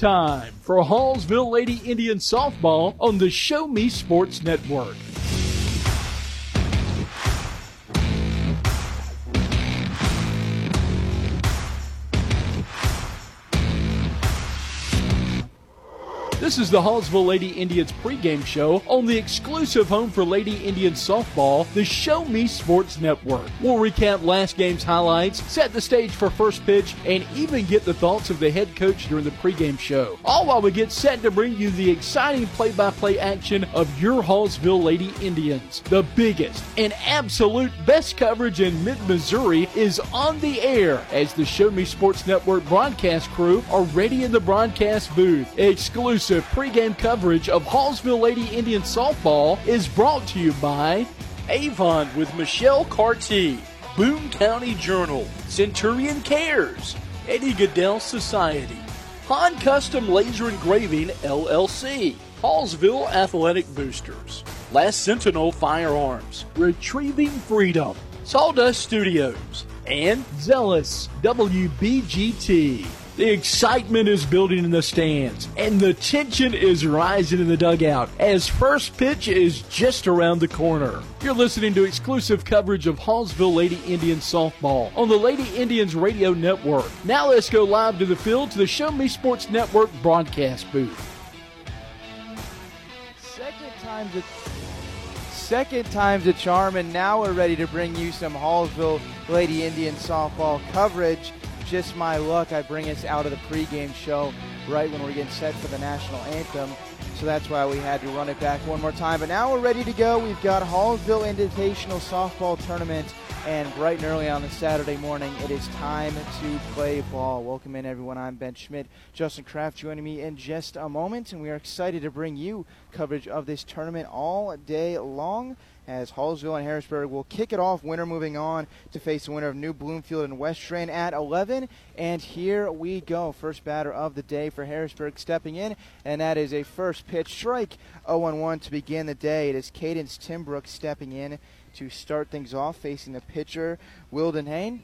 Time for Hallsville Lady Indian Softball on the Show Me Sports Network. This is the Hallsville Lady Indians pregame show on the exclusive home for Lady Indians softball, the Show Me Sports Network. We'll recap last game's highlights, set the stage for first pitch, and even get the thoughts of the head coach during the pregame show. All while we get set to bring you the exciting play by play action of your Hallsville Lady Indians. The biggest and absolute best coverage in mid Missouri is on the air as the Show Me Sports Network broadcast crew are ready in the broadcast booth. Exclusive pregame coverage of Hallsville Lady Indian softball is brought to you by Avon with Michelle Carty, Boone County Journal, Centurion Cares, Eddie Gaedel Society, Han Custom Laser Engraving LLC, Hallsville Athletic Boosters, Last Sentinel Firearms, Retrieving Freedom, Sawdust Studios, and Zealous WBGT. The excitement is building in the stands, and the tension is rising in the dugout as first pitch is just around the corner. You're listening to exclusive coverage of Hallsville Lady Indians softball on the Lady Indians Radio Network. Now let's go live to the field to the Show Me Sports Network broadcast booth. Second time's a second time's a charm, and now we're ready to bring you some Hallsville Lady Indian softball coverage. Just my luck, I bring us out of the pregame show right when we're getting set for the national anthem. So that's why we had to run it back one more time. But now we're ready to go. We've got Hallsville Invitational Softball Tournament, and bright and early on the Saturday morning, it is time to play ball. Welcome in, everyone. I'm Ben Schmidt. Justin Kraft joining me in just a moment, and we are excited to bring you coverage of this tournament all day long as Hallsville and Harrisburg will kick it off. Winner moving on to face the winner of New Bloomfield and Westran at 11. And here we go. First batter of the day for Harrisburg stepping in, and that is a first pitch strike 0 1 1 to begin the day. It is Cadence Timbrook stepping in to start things off, facing the pitcher, Wildenhain.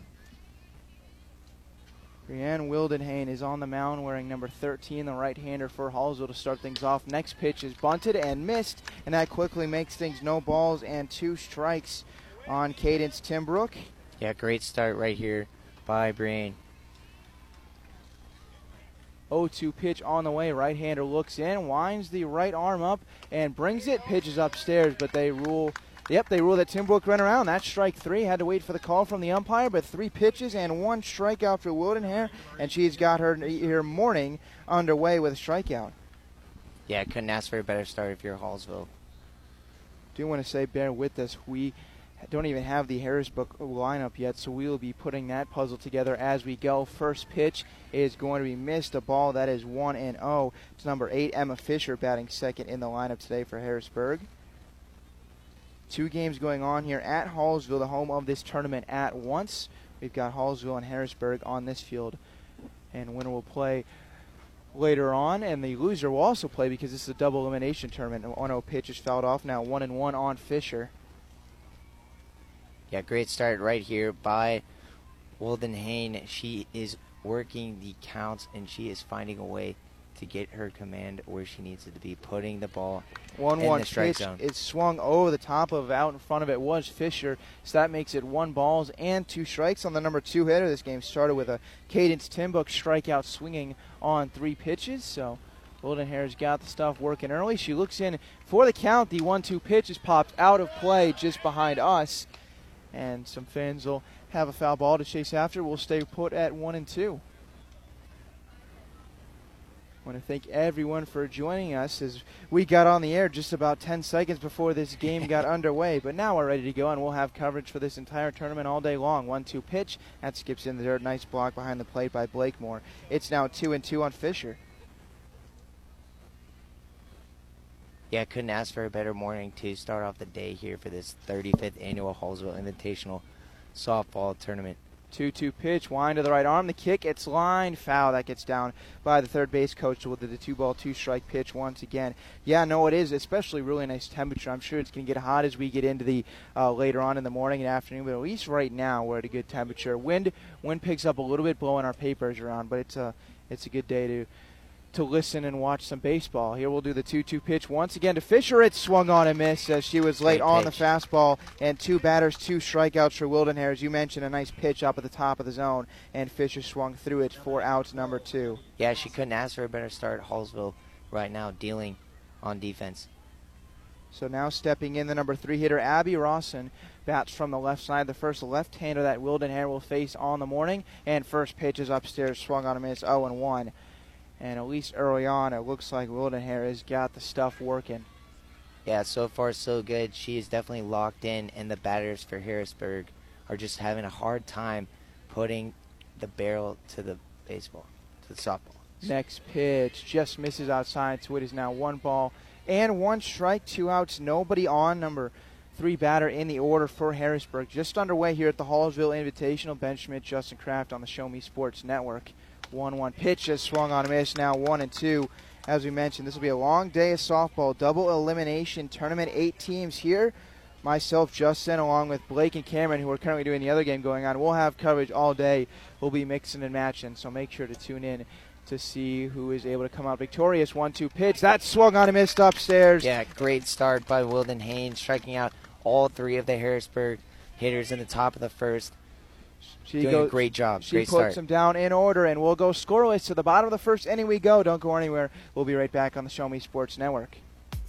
Brianne Wildenhain is on the mound wearing number 13, the right-hander for Hallsville to start things off. Next pitch is bunted and missed, and that quickly makes things no balls and two strikes on Cadence Timbrook. Yeah, great start right here by Brian. 0-2 pitch on the way. Right-hander looks in, winds the right arm up, and brings it. Pitches upstairs, but they rule Yep, they rule that Timbrook ran around. That's strike three. Had to wait for the call from the umpire, but three pitches and one strikeout for Wildenhain, and she's got her her morning underway with a strikeout. Yeah, couldn't ask for a better start if you're Hallsville. Do you want to say, bear with us. We don't even have the Harrisburg lineup yet, so we will be putting that puzzle together as we go. First pitch is going to be missed. A ball that is 1 and 0. It's number 8, Emma Fisher, batting second in the lineup today for Harrisburg. Two games going on here at Hallsville, the home of this tournament at once. We've got Hallsville and Harrisburg on this field. And winner will play later on, and the loser will also play because this is a double elimination tournament. An 1 0 pitch is fouled off now, 1 and 1 on Fisher. Yeah, great start right here by Wildenhain. She is working the counts and she is finding a way to get her command where she needs it to be, putting the ball one in one the strike pitch. zone. It swung over the top of out in front of it was Fisher, so that makes it one balls and two strikes on the number two hitter. This game started with a Cadence Timbrook strikeout swinging on three pitches. So Wildenhain's got the stuff working early. She looks in for the count. The one-two pitch is popped out of play just behind us, and some fans will have a foul ball to chase after. We'll stay put at one and two. Want to thank everyone for joining us as we got on the air just about 10 seconds before this game got underway. But now we're ready to go, and we'll have coverage for this entire tournament all day long. One-two pitch that skips in the dirt. Nice block behind the plate by Blakemore. It's now two and two on Fisher. Yeah, couldn't ask for a better morning to start off the day here for this 35th annual Hallsville Invitational softball tournament. 2 2 pitch, wind to the right arm. The kick, it's line foul. That gets down by the third base coach with the two ball, two strike pitch once again. Yeah, no, it is, especially really nice temperature. I'm sure it's going to get hot as we get into the uh, later on in the morning and afternoon, but at least right now we're at a good temperature. Wind wind picks up a little bit, blowing our papers around, but it's a it's a good day to to listen and watch some baseball. Here we'll do the 2 2 pitch once again to Fisher. It swung on and missed as she was late Great on the fastball. And two batters, two strikeouts for Wildenhain. As you mentioned, a nice pitch up at the top of the zone. And Fisher swung through it for out number two. Yeah, she couldn't ask for a better start. Hallsville right now dealing on defense. So now stepping in the number three hitter, Abby Rawson, bats from the left side. The first left-hander that Wildenhain will face on the morning. And first pitch is upstairs, swung on a miss, 0 and 1. And at least early on, it looks like Wildenhain has got the stuff working. Yeah, so far so good. She is definitely locked in, and the batters for Harrisburg are just having a hard time putting the barrel to the baseball, to the softball. Next pitch just misses outside, so it is now one ball and one strike, two outs, nobody on. Number three batter in the order for Harrisburg. Just underway here at the Hallsville Invitational. Ben Schmidt, Justin Kraft on the Show Me Sports Network. 1 1 pitch just swung on a miss, now 1 and 2. As we mentioned, this will be a long day of softball, double elimination tournament, eight teams here. Myself, Justin, along with Blake and Cameron, who are currently doing the other game going on, we'll have coverage all day. We'll be mixing and matching, so make sure to tune in to see who is able to come out victorious. One two pitch. That swung on and missed upstairs. Yeah, great start by Wilden Haynes, striking out all three of the Harrisburg hitters in the top of the first. She Doing goes, a great job. She great puts start. them down in order, and we'll go scoreless to the bottom of the first inning. We go. Don't go anywhere. We'll be right back on the Show Me Sports Network.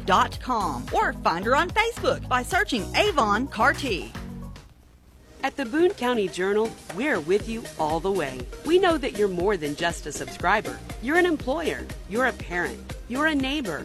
mcarty.avonrepresentative.com or find her on Facebook by searching Avon Carty. At the Boone County Journal, we're with you all the way. We know that you're more than just a subscriber. You're an employer, you're a parent, you're a neighbor.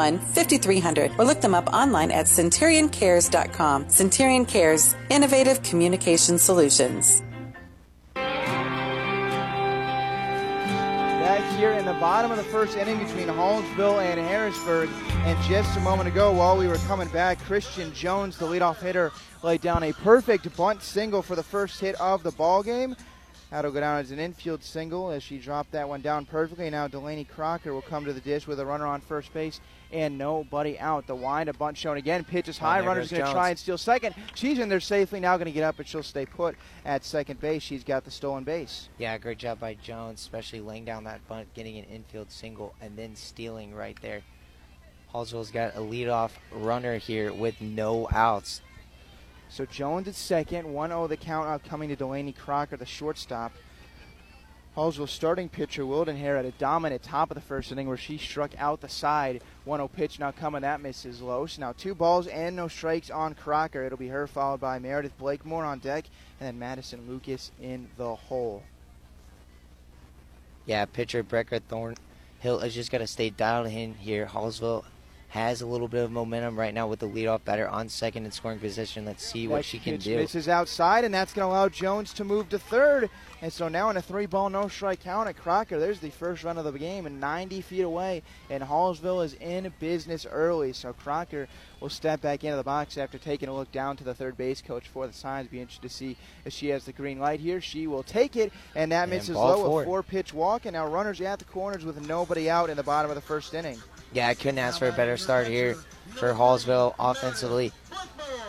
5300 or look them up online at centurioncares.com. Centurion Cares, innovative communication solutions. Back here in the bottom of the first inning between Hallsville and Harrisburg. And just a moment ago, while we were coming back, Christian Jones, the leadoff hitter, laid down a perfect bunt single for the first hit of the ball game. That'll go down as an infield single as she dropped that one down perfectly. Now Delaney Crocker will come to the dish with a runner on first base and nobody out. The wind, a bunt shown again. Pitch is Oh, high. there Runner's going to try and steal second. She's in there safely. Now going to get up, but she'll stay put at second base. She's got the stolen base. Yeah, great job by Jones, especially laying down that bunt, getting an infield single, and then stealing right there. Hallsville's got a leadoff runner here with no outs. So Jones at second, 1 0 the count out coming to Delaney Crocker, the shortstop. Hallsville starting pitcher Wildenhain had a dominant top of the first inning where she struck out the side. 1 0 pitch now coming. That misses Los. Now two balls and no strikes on Crocker. It'll be her followed by Meredith Blakemore on deck and then Madison Lucas in the hole. Yeah, pitcher Brecker Thornhill has just got to stay dialed in here. Hallsville has a little bit of momentum right now with the leadoff batter on second in scoring position. Let's see what she can do. Misses outside, and that's going to allow Jones to move to third. And so now in a three ball, no strike count at Crocker, there's the first run of the game and 90 feet away. And Hallsville is in business early. So Crocker will step back into the box after taking a look down to the third base coach for the signs. Be interested to see if she has the green light here. She will take it, and that and misses low. Four. A four pitch walk, and now runners at the corners with nobody out in the bottom of the first inning. Yeah, I couldn't ask for a better start here for Hallsville offensively.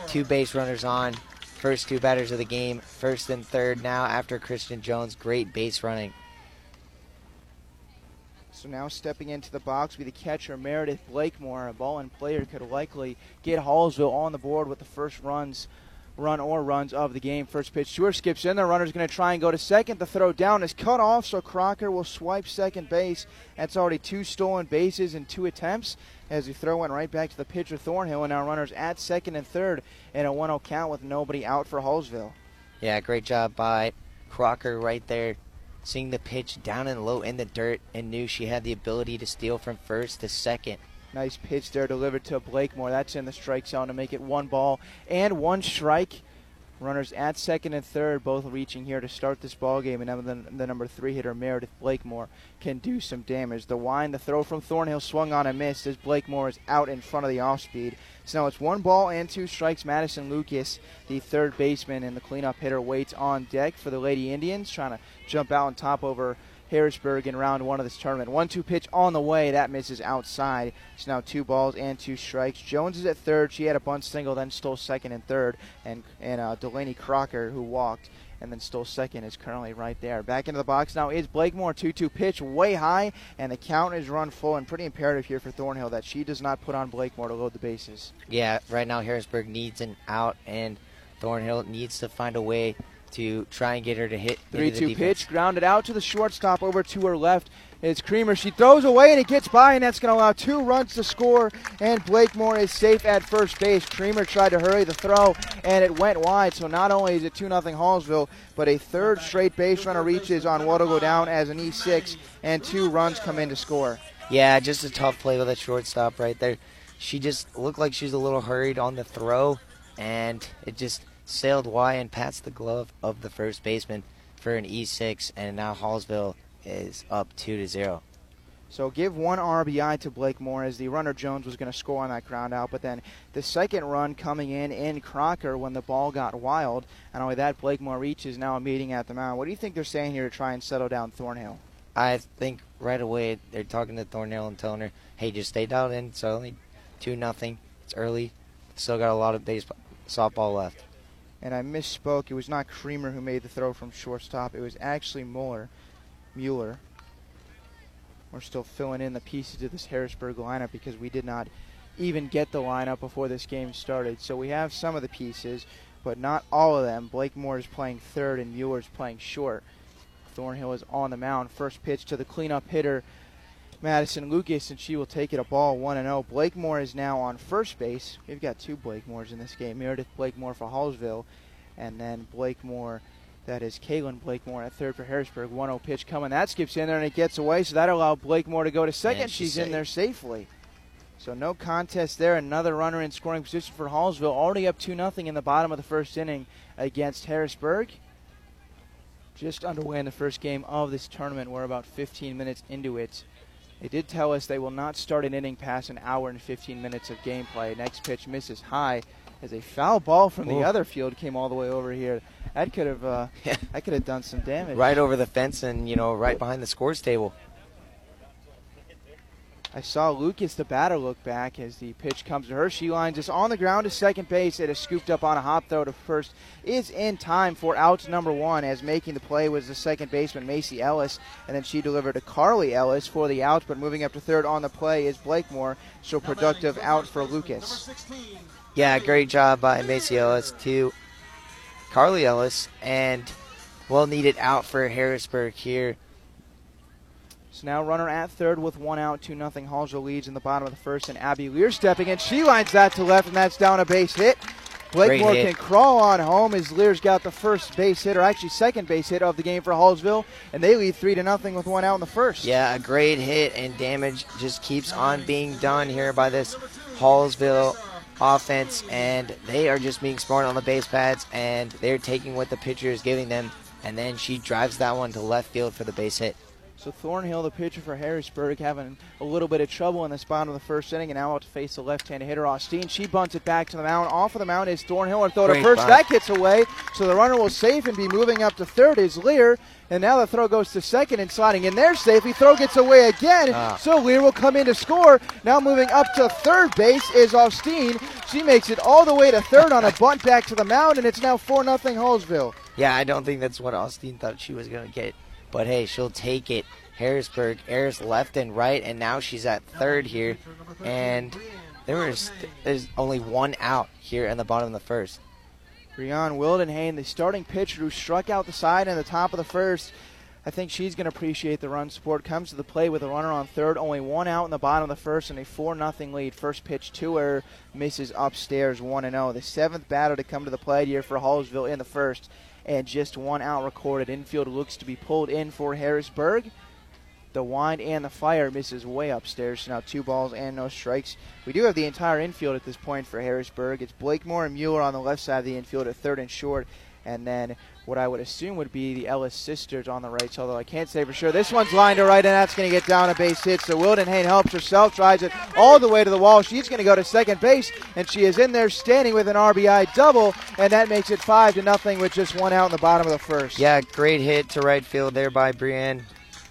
Two base runners on, First two batters of the game, first and third now after Christian Jones. Great base running. So now stepping into the box will be the catcher Meredith Blakemore. A ball and player could likely get Hallsville on the board with the first runs run or runs of the game. First pitch to her skips in. The runner's going to try and go to second. The throw down is cut off, so Crocker will swipe second base. That's already two stolen bases in two attempts as the throw went right back to the pitcher Thornhill, and now runners at second and third in a 1 0 count with nobody out for Hallsville. Yeah, great job by Crocker right there. Seeing the pitch down and low in the dirt and knew she had the ability to steal from first to second. Nice pitch there delivered to Blakemore. That's in the strike zone to make it one ball and one strike. Runners at second and third, both reaching here to start this ball game, and then the number three hitter Meredith Blakemore can do some damage. The wind, the throw from Thornhill swung on and missed as Blakemore is out in front of the off speed. So now it's one ball and two strikes. Madison Lucas, the third baseman and the cleanup hitter, waits on deck for the Lady Indians, trying to jump out on top over Harrisburg in round one of this tournament. One two pitch on the way. That misses outside. It's now two balls and two strikes. Jones is at third. She had a bunt single, then stole second and third. And, and uh, Delaney Crocker, who walked and then stole second, is currently right there. Back into the box now is Blakemore. 2 2 pitch way high, and the count is run full. And pretty imperative here for Thornhill that she does not put on Blakemore to load the bases. Yeah, right now Harrisburg needs an out, and Thornhill needs to find a way to try and get her to hit. 3 2 pitch, grounded out to the shortstop over to her left. It's Creamer. She throws away and it gets by, and that's going to allow two runs to score. And Blakemore is safe at first base. Creamer tried to hurry the throw, and it went wide. So not only is it 2 0 Hallsville, but a third straight base runner reaches on what'll go down as an E6, and two runs come in to score. Yeah, just a tough play with a shortstop right there. She just looked like she was a little hurried on the throw, and it just sailed wide and past the glove of the first baseman for an E6, and now Hallsville is up two to zero. So give one RBI to Blakemore as the runner Jones was going to score on that ground out, but then the second run coming in in Crocker when the ball got wild. And only that, Blakemore reaches now a meeting at the mound. What do you think they're saying here to try and settle down Thornhill? I think right away they're talking to Thornhill and telling her, "Hey, just stay dialed in. It's only two nothing. It's early. Still got a lot of baseball softball left." And I misspoke. It was not Creamer who made the throw from shortstop. It was actually Mueller. Mueller. We're still filling in the pieces of this Harrisburg lineup because we did not even get the lineup before this game started. So we have some of the pieces, but not all of them. Blakemore is playing third and Mueller is playing short. Thornhill is on the mound. First pitch to the cleanup hitter, Madison Lucas, and she will take it a ball 1 0. Blakemore is now on first base. We've got two Blake Blakemores in this game Meredith Blakemore for Hallsville, and then Blakemore. That is Kaylin Blakemore at third for Harrisburg. 1 0 pitch coming. That skips in there and it gets away, so that allowed Blakemore to go to second. she's, she's in there safely. So no contest there. Another runner in scoring position for Hallsville. Already up 2 0 in the bottom of the first inning against Harrisburg. Just underway in the first game of this tournament. We're about 15 minutes into it. They did tell us they will not start an inning past an hour and 15 minutes of gameplay. Next pitch misses high as a foul ball from the other field came all the way over here. That could have uh, that could have done some damage. Right over the fence and you know right behind the scores table. I saw Lucas, the batter, look back as the pitch comes to her. She lines us on the ground to second base. It is scooped up on a hop throw to first. Is in time for out number one as making the play was the second baseman, Macy Ellis. And then she delivered to Carly Ellis for the out, but moving up to third on the play is Blakemore. So productive out for Lucas. Yeah, great job by Macy Ellis to Carly Ellis. And well needed out for Harrisburg here. So now runner at third with one out, 2 nothing. Hallsville leads in the bottom of the first, and Abby Lear stepping in. She lines that to left, and that's down a base hit. Blakemore can crawl on home as Lear's got the first base hit, or actually second base hit of the game for Hallsville, and they lead three to nothing with one out in the first. Yeah, a great hit, and damage just keeps on being done here by this Hallsville offense, and they are just being smart on the base pads, and they're taking what the pitcher is giving them, and then she drives that one to left field for the base hit. So Thornhill, the pitcher for Harrisburg, having a little bit of trouble in the spot of the first inning, and now out to face the left-handed hitter Austin. She bunts it back to the mound. Off of the mound is Thornhill, and throw to first. Bunt. That gets away, so the runner will safe and be moving up to third is Lear. And now the throw goes to second and sliding in there safely. Throw gets away again, ah. so Lear will come in to score. Now moving up to third base is Austin. She makes it all the way to third on a bunt back to the mound, and it's now 4 0 Hallsville. Yeah, I don't think that's what Austin thought she was going to get. But hey, she'll take it. Harrisburg airs left and right, and now she's at third here. And there was there's only one out here in the bottom of the first. Brianne Wildenhain, the starting pitcher who struck out the side in the top of the first. I think she's going to appreciate the run support. Comes to the play with a runner on third, only one out in the bottom of the first, and a 4 0 lead. First pitch to her, misses upstairs 1 0. The seventh batter to come to the plate here for Hallsville in the first, and just one out recorded. Infield looks to be pulled in for Harrisburg. The wind and the fire misses way upstairs. So now two balls and no strikes. We do have the entire infield at this point for Harrisburg. It's Blakemore and Mueller on the left side of the infield at third and short. And then what I would assume would be the Ellis sisters on the right, although I can't say for sure. This one's lined to right, and that's going to get down a base hit. So Wildenhain helps herself, drives it all the way to the wall. She's going to go to second base, and she is in there standing with an RBI double, and that makes it five to nothing with just one out in the bottom of the first. Yeah, great hit to right field there by Brianne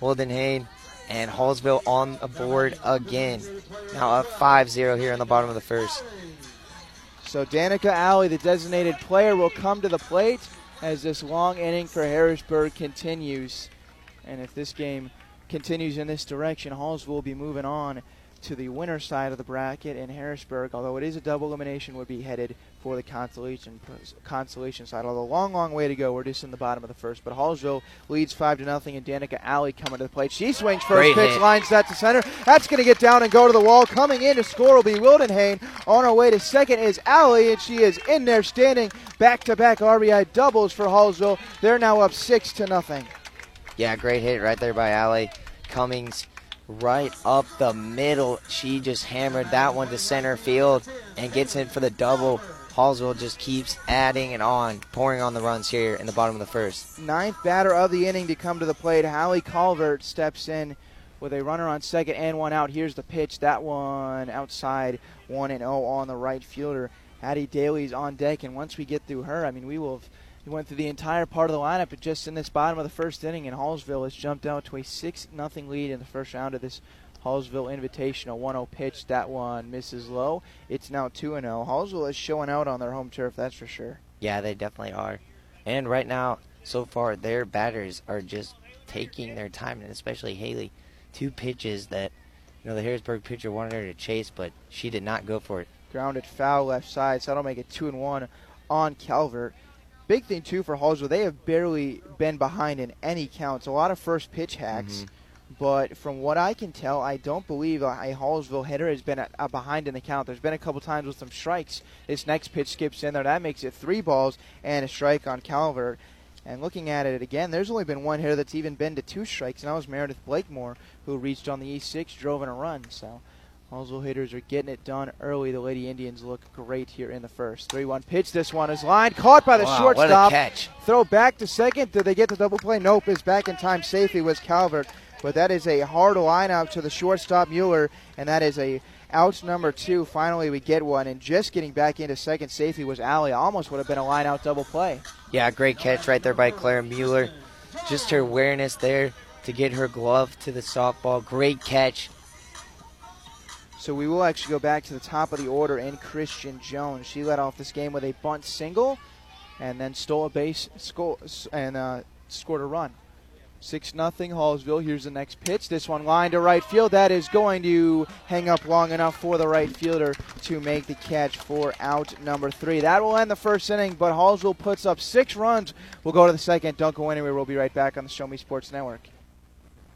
Wildenhain. And Hallsville on the board again. Now up 5 0 here in the bottom of the first. So Danica Alley, the designated player, will come to the plate as this long inning for Harrisburg continues. And if this game continues in this direction, Hallsville will be moving on to the winner side of the bracket, and Harrisburg, although it is a double elimination, would be headed for the consolation consolation side. Although long, long way to go. We're just in the bottom of the first. But Hallsville leads five to nothing, and Danica Alley coming to the plate. She swings first Great pitch, hit. lines that to center. That's going to get down and go to the wall. Coming in to score will be Wildenhain. On her way to second is Alley, and she is in there standing. Back-to-back RBI doubles for Hallsville. They're now up six to nothing. Yeah, great hit right there by Alley. Cummings right up the middle. She just hammered that one to center field and gets in for the double. Hallsville just keeps adding and on, pouring on the runs here in the bottom of the first. Ninth batter of the inning to come to the plate. Hallie Calvert steps in with a runner on second and one out. Here's the pitch. That one outside, 1 and 0 on the right fielder. Addie Daly's on deck, and once we get through her, I mean, we will have he went through the entire part of the lineup, but just in this bottom of the first inning, and Hallsville has jumped out to a 6 0 lead in the first round of this Hallsville Invitational 1 0 pitch. That one misses low. It's now 2 0. Hallsville is showing out on their home turf, that's for sure. Yeah, they definitely are. And right now, so far, their batters are just taking their time, and especially Haley. Two pitches that, you know, the Harrisburg pitcher wanted her to chase, but she did not go for it. Grounded foul left side, so that'll make it 2 and 1 on Calvert big thing too for Hallsville, they have barely been behind in any counts. A lot of first pitch hacks, mm-hmm. but from what I can tell, I don't believe a, a Hallsville hitter has been a, a behind in the count. There's been a couple times with some strikes. This next pitch skips in there. That makes it three balls and a strike on Calvert. And looking at it again, there's only been one hitter that's even been to two strikes, and that was Meredith Blakemore, who reached on the E6, drove in a run. So Hallsville hitters are getting it done early. The Lady Indians look great here in the first. 3 1 pitch. This one is lined. Caught by the wow, shortstop. What a catch. Throw back to second. Did they get the double play? Nope. Is back in time safely was Calvert. But that is a hard lineup to the shortstop Mueller, and that is a out number two. Finally, we get one, and just getting back into second safety was Alley. Almost would have been a line out double play. Yeah, great catch right there by Claire Mueller. Just her awareness there to get her glove to the softball. Great catch. So we will actually go back to the top of the order in Christian Jones. She led off this game with a bunt single and then stole a base score, and uh, scored a run. 6 nothing Hallsville. Here's the next pitch. This one line to right field. That is going to hang up long enough for the right fielder to make the catch for out number three. That will end the first inning, but Hallsville puts up six runs. We'll go to the second. Don't go anywhere. We'll be right back on the Show Me Sports Network.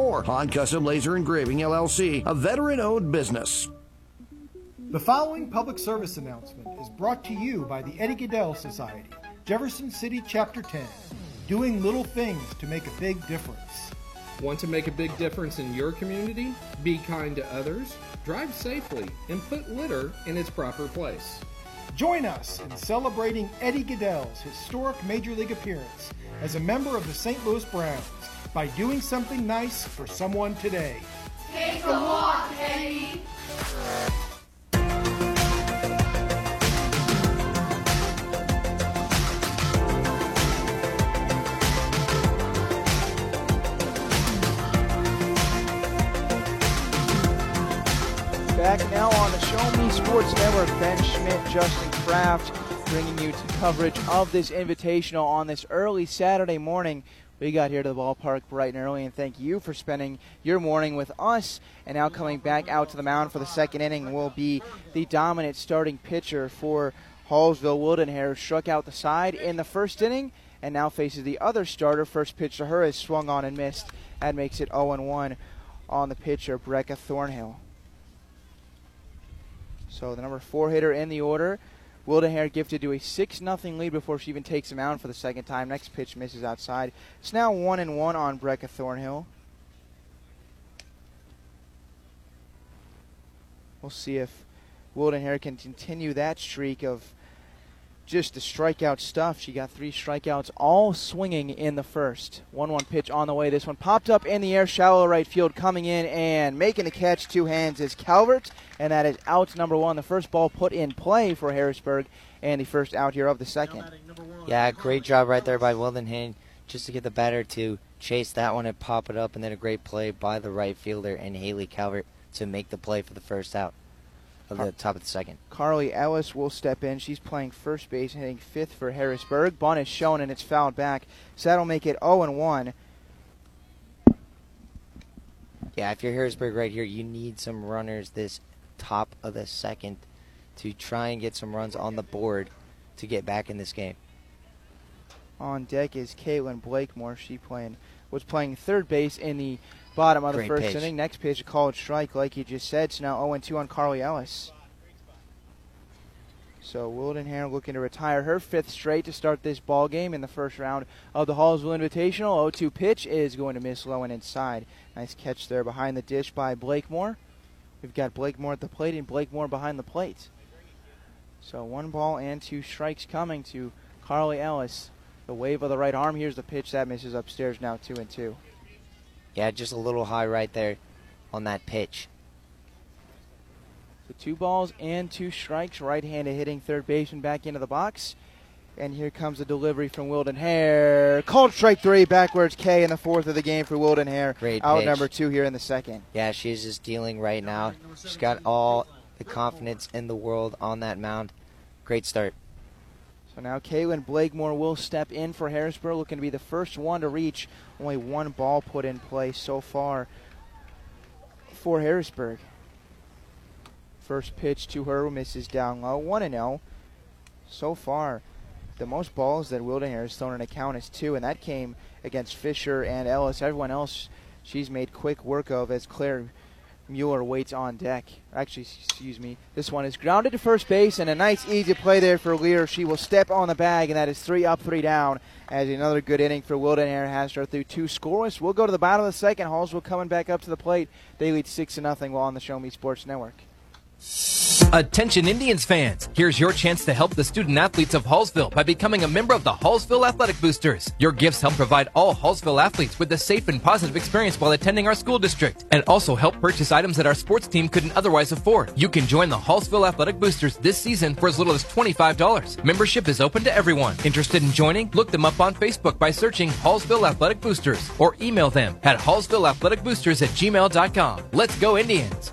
more. Han Custom Laser Engraving LLC, a veteran owned business. The following public service announcement is brought to you by the Eddie Gaedel Society, Jefferson City Chapter 10, doing little things to make a big difference. Want to make a big difference in your community? Be kind to others, drive safely, and put litter in its proper place. Join us in celebrating Eddie Gaedel's historic Major League appearance as a member of the St. Louis Browns by doing something nice for someone today. Take a walk, Eddie. Back now on the Show Me Sports Network, Ben Schmidt, Justin Kraft, bringing you to coverage of this invitational on this early Saturday morning we got here to the ballpark bright and early, and thank you for spending your morning with us. And now coming back out to the mound for the second inning will be the dominant starting pitcher for Hallsville Wildenhain. Struck out the side in the first inning, and now faces the other starter. First pitch to her is swung on and missed. That makes it 0-1 on the pitcher, Brecca Thornhill. So the number four hitter in the order Wildenhain gifted to a 6 0 lead before she even takes him out for the second time. Next pitch misses outside. It's now 1 and 1 on Brecca Thornhill. We'll see if Wildenhain can continue that streak of just the strikeout stuff. She got three strikeouts, all swinging in the first. 1 1 pitch on the way. This one popped up in the air, shallow right field, coming in and making the catch. Two hands is Calvert, and that is out number one. The first ball put in play for Harrisburg, and the first out here of the second. Yeah, great job right there by Wildenhain just to get the batter to chase that one and pop it up, and then a great play by the right fielder and Haley Calvert to make the play for the first out of the top of the second. Carly Ellis will step in. She's playing first base, hitting fifth for Harrisburg. Bunt is shown and it's fouled back. So that'll make it 0 and 1. Yeah, if you're Harrisburg right here, you need some runners this top of the second to try and get some runs on the board to get back in this game. On deck is Caitlin Blakemore. She playing was playing third base in the bottom of the first inning. Next pitch, a called strike, like you just said. So now 0 2 on Carly Ellis. So Wildenhain looking to retire her fifth straight to start this ball game in the first round of the Hallsville Invitational. 0-2 pitch is going to miss low and inside. Nice catch there behind the dish by Blakemore. We've got Blakemore at the plate and Blakemore behind the plate. So one ball and two strikes coming to Carly Ellis. The wave of the right arm. Here's the pitch that misses upstairs. Now two and two. Yeah, just a little high right there on that pitch. So two balls and two strikes. Right-handed hitting third baseman back into the box. And here comes a delivery from Wildenhain. Called strike three, backwards K in the fourth of the game for Wildenhain. Great Out pitch. number two here in the second. Yeah, she's just dealing right now. She's got all the confidence in the world on that mound. Great start. So now Caitlin Blakemore will step in for Harrisburg, looking to be the first one to reach. Only one ball put in play so far for Harrisburg. First pitch to her misses down low, 1 0. So far, the most balls that Wildenhain has thrown in a count is two, and that came against Fisher and Ellis. Everyone else she's made quick work of as Claire Mueller waits on deck. Actually, excuse me. This one is grounded to first base, and a nice, easy play there for Lear. She will step on the bag, and that is three up, three down. As another good inning for Wildenhain has her through two scoreless. We'll go to the bottom of the second. Halls will coming back up to the plate. They lead six to nothing while on the Show Me Sports Network. Attention Indians fans, here's your chance to help the student athletes of Hallsville by becoming a member of the Hallsville Athletic Boosters. Your gifts help provide all Hallsville athletes with a safe and positive experience while attending our school district and also help purchase items that our sports team couldn't otherwise afford. You can join the Hallsville Athletic Boosters this season for as little as $25. Membership is open to everyone. Interested in joining? Look them up on Facebook by searching Hallsville Athletic Boosters or email them at hallsvilleathleticboosters at gmail.com. Let's go Indians!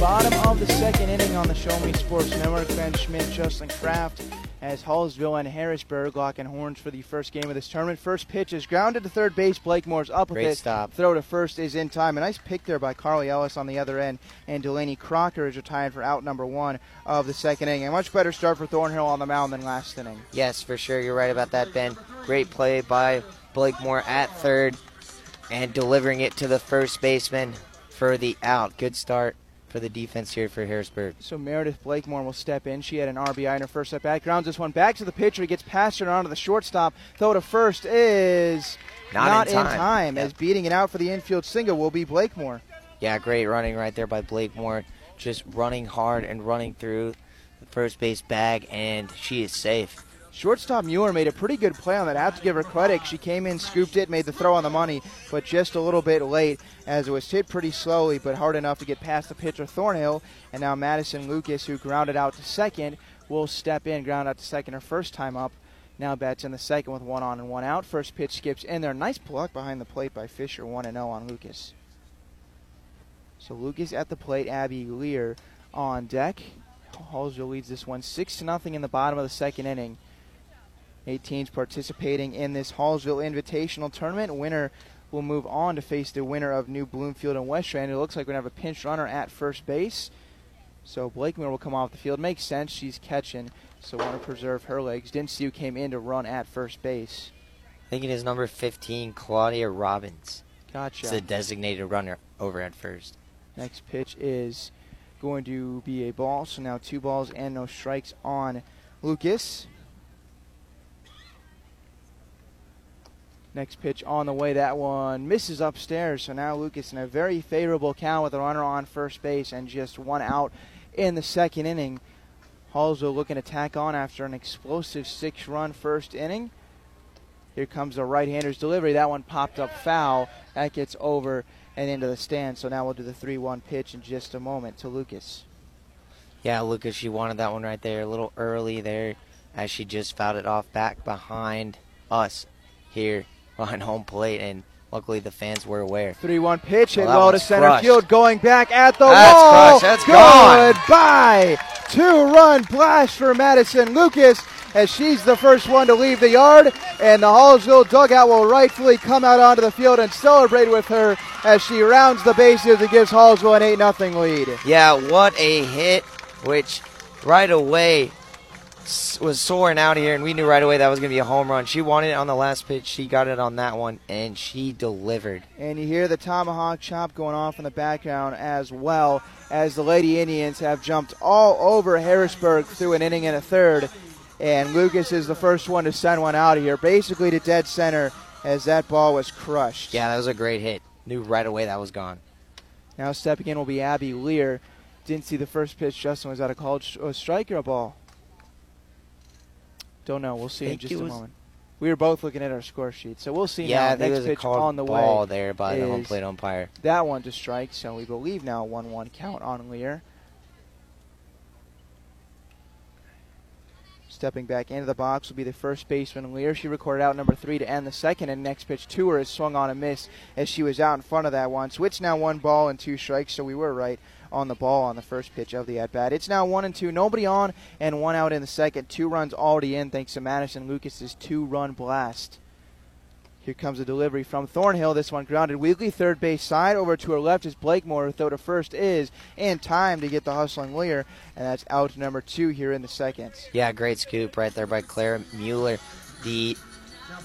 Bottom of the second inning on the Show Me Sports Network. Ben Schmidt, Justin Kraft, as Hallsville and Harrisburg lock locking horns for the first game of this tournament. First pitch is grounded to third base. Blakemore's up with Great it. stop. Throw to first is in time. A nice pick there by Carly Ellis on the other end. And Delaney Crocker is retired for out number one of the second inning. A much better start for Thornhill on the mound than last inning. Yes, for sure. You're right about that, Ben. Great play by Blakemore at third and delivering it to the first baseman for the out. Good start for the defense here for Harrisburg. So Meredith Blakemore will step in. She had an RBI in her first at bat. Grounds this one back to the pitcher. He gets past her onto the shortstop. Throw to first is Not in in time. time, Yep. as beating it out for the infield single will be Blakemore. Yeah, great running right there by Blakemore. Just running hard and running through the first base bag, and she is safe. Shortstop Mueller made a pretty good play on that. I have to give her credit. She came in, scooped it, made the throw on the money, but just a little bit late as it was hit pretty slowly, but hard enough to get past the pitcher Thornhill. And now Madison Lucas, who grounded out to second, will step in, ground out to second her first time up. Now bats in the second with one on and one out. First pitch skips in there. Nice block behind the plate by Fisher, 1 0 on Lucas. So Lucas at the plate, Abby Lear on deck. Hallsville leads this one 6 to nothing in the bottom of the second inning. Eight teams participating in this Hallsville Invitational Tournament. Winner will move on to face the winner of New Bloomfield and Westran. It looks like we're going to have a pinch runner at first base. So Blakemore will come off the field. Makes sense. She's catching, so want to preserve her legs. Didn't see who came in to run at first base. I think it is number 15, Claudia Robbins. Gotcha. It's a designated runner over at first. Next pitch is going to be a ball. So now two balls and no strikes on Lucas. Next pitch on the way. That one misses upstairs. So now Lucas in a very favorable count with a runner on first base and just one out in the second inning. Hallsville looking to tack on after an explosive six run first inning. Here comes a right hander's delivery. That one popped up foul. That gets over and into the stand. So now we'll do the 3 1 pitch in just a moment to Lucas. Yeah, Lucas, she wanted that one right there a little early there as she just fouled it off back behind us here behind home plate, and luckily the fans were aware. 3 1 pitch hit Well, to center crushed. field, going back at the That's wall. crushed. That's gone. Goodbye. Two run blast for Madison Lucas as she's the first one to leave the yard, and the Hallsville dugout will rightfully come out onto the field and celebrate with her as she rounds the bases and gives Hallsville an 8 0 lead. Yeah, what a hit, which right away was soaring out here, and we knew right away that was going to be a home run. She wanted it on the last pitch. She got it on that one, and she delivered. And you hear the tomahawk chop going off in the background as well as the Lady Indians have jumped all over Harrisburg through an inning and a third. And Lucas is the first one to send one out of here, basically to dead center as that ball was crushed. Yeah, that was a great hit. Knew right away that was gone. Now stepping in will be Abby Lear. Didn't see the first pitch. Justin was a called uh, sh- a strike or a ball? Don't know. We'll see in just a moment. We were both looking at our score sheet, so we'll see Yeah, now. Next was pitch on the ball way there by the home plate umpire. That one to strike, so we believe now 1-1 count on Lear. Stepping back into the box will be the first baseman Lear. She recorded out number three to end the second, and next pitch to her is swung on a miss as she was out in front of that one. So it's now one ball and two strikes. So we were right on the ball on the first pitch of the at bat. It's now one and two, nobody on, and one out in the second. Two runs already in thanks to Madison Lucas's two run blast. Here comes a delivery from Thornhill. This one grounded weakly, third base side. Over to her left is Blakemore, throw to first is in time to get the hustling Lear, and that's out number two here in the second. Yeah, great scoop right there by Claire Mueller. The,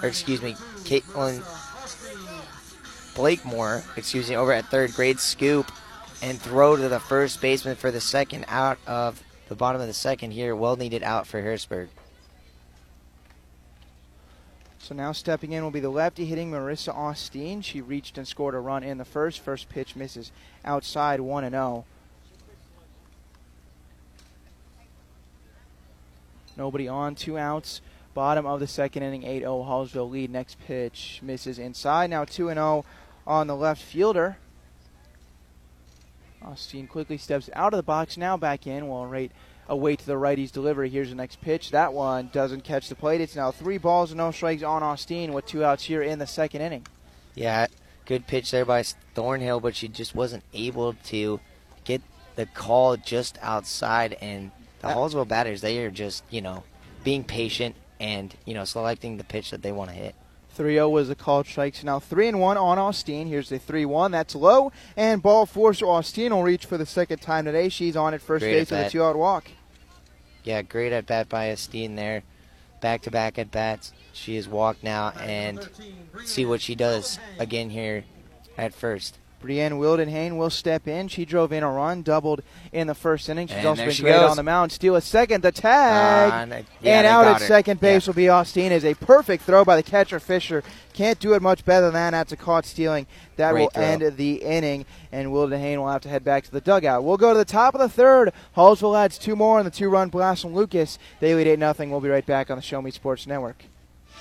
or excuse me, Caitlin Blakemore, excuse me, over at third. Great scoop and throw to the first baseman for the second out of the bottom of the second here. Well needed out for Harrisburg. So now stepping in will be the lefty hitting Marissa Austin. She reached and scored a run in the first. First pitch misses outside 1 and 0. Nobody on, two outs. Bottom of the second inning, 8 0 Hallsville lead. Next pitch misses inside. Now 2 0 on the left fielder. Austin quickly steps out of the box, now back in. While right away to the righty's delivery. Here's the next pitch. That one doesn't catch the plate. It's now three balls and no strikes on Austin with two outs here in the second inning. Yeah, good pitch there by Thornhill, but she just wasn't able to get the call just outside. And the uh, Hallsville batters, they are just, you know, being patient and, you know, selecting the pitch that they want to hit. 3-0 was the called strikes. Now 3 and 1 on Austin. Here's the 3-1. That's low. And ball four, so Austin will reach for the second time today. She's on at first base with a two-out walk. Yeah, great at bat by Austin there. Back to back at bats. She has walked now and see what she does again here at first. Brianne Wildenhain will step in. She drove in a run, doubled in the first inning. She's and also been great goes. on the mound. Steal a second. The tag. Uh, yeah, and out at her. second base yeah. will be Austin. Is a perfect throw by the catcher Fisher. Can't do it much better than that. That's a caught stealing. That great will throw. end the inning, and Wildenhain will have to head back to the dugout. We'll go to the top of the third. Hallsville adds two more on the two-run blast from Lucas. They lead 8 0. We'll be right back on the Show Me Sports Network.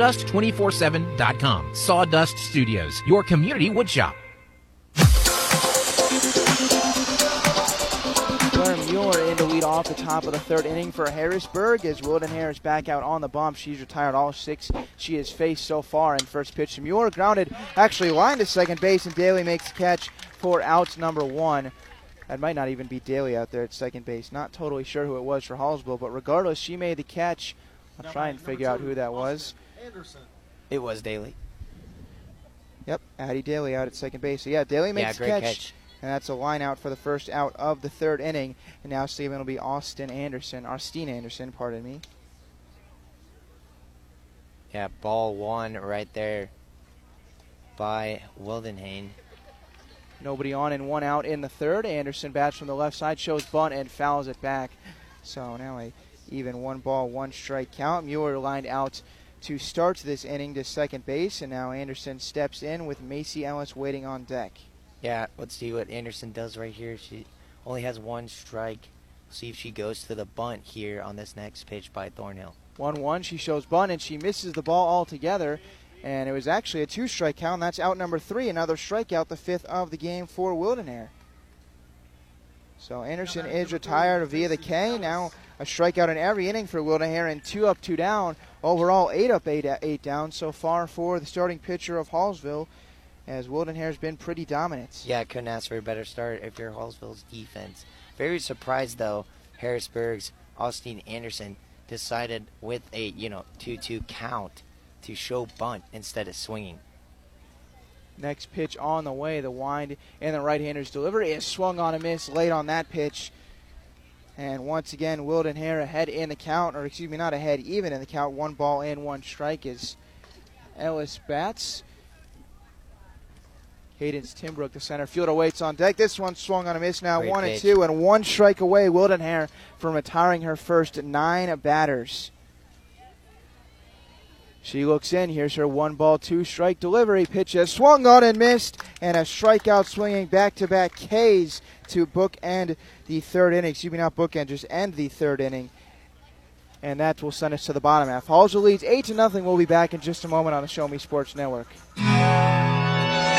sawdust247.com. Sawdust Studios, your community woodshop. Claire Mueller in to lead off the top of the third inning for Harrisburg as Wildenhain is back out on the bump. She's retired all six she has faced so far in first pitch. Mueller grounded, actually lined to second base, and Daly makes the catch for outs number one. That might not even be Daly out there at second base. Not totally sure who it was for Hallsville, but regardless, she made the catch. I'll try and figure out who that was. Anderson. It was Daly. Yep, Addie Daly out at second base. So yeah, Daly makes yeah, catch, catch, and that's a line out for the first out of the third inning. And now Stephen will be Austin Anderson, Austin Anderson, pardon me. Yeah, ball one right there by Wildenhain. Nobody on and one out in the third. Anderson bats from the left side, shows bunt and fouls it back. So now a even one ball, one strike count. Mueller lined out to start this inning to second base, and now Anderson steps in with Macy Ellis waiting on deck. Yeah, let's see what Anderson does right here. She only has one strike. See if she goes to the bunt here on this next pitch by Thornhill. 1 1. She shows bunt and she misses the ball altogether. And it was actually a two strike count. That's out number three. Another strikeout, the fifth of the game for Wildenhain. So Anderson is retired via the K. Now a strikeout in every inning for Wildenhain and two up, two down. Overall, eight up, eight, eight down so far for the starting pitcher of Hallsville. as Wildenhain's been pretty dominant. Yeah, couldn't ask for a better start if you're Hallsville's defense. Very surprised though, Harrisburg's Austin Anderson decided with a you know 2-2 count to show bunt instead of swinging. Next pitch on the way. The wind and the right-hander's delivery is swung on a miss late on that pitch. And once again, Wildenhain ahead in the count, or excuse me, not ahead, even in the count. One ball and one strike is Ellis bats. Cadence Timbrook, the center fielder, waits on deck. This one swung on a miss now, Great one pitch. and two, and one strike away. Wildenhain from retiring her first nine batters. She looks in. Here's her one ball, two strike delivery. Pitch has swung on and missed, and a strikeout swinging back to back K's to bookend the third inning. Excuse me, not bookend, just end the third inning. And that will send us to the bottom half. Hallsville leads 8 to nothing. We'll be back in just a moment on the Show Me Sports Network.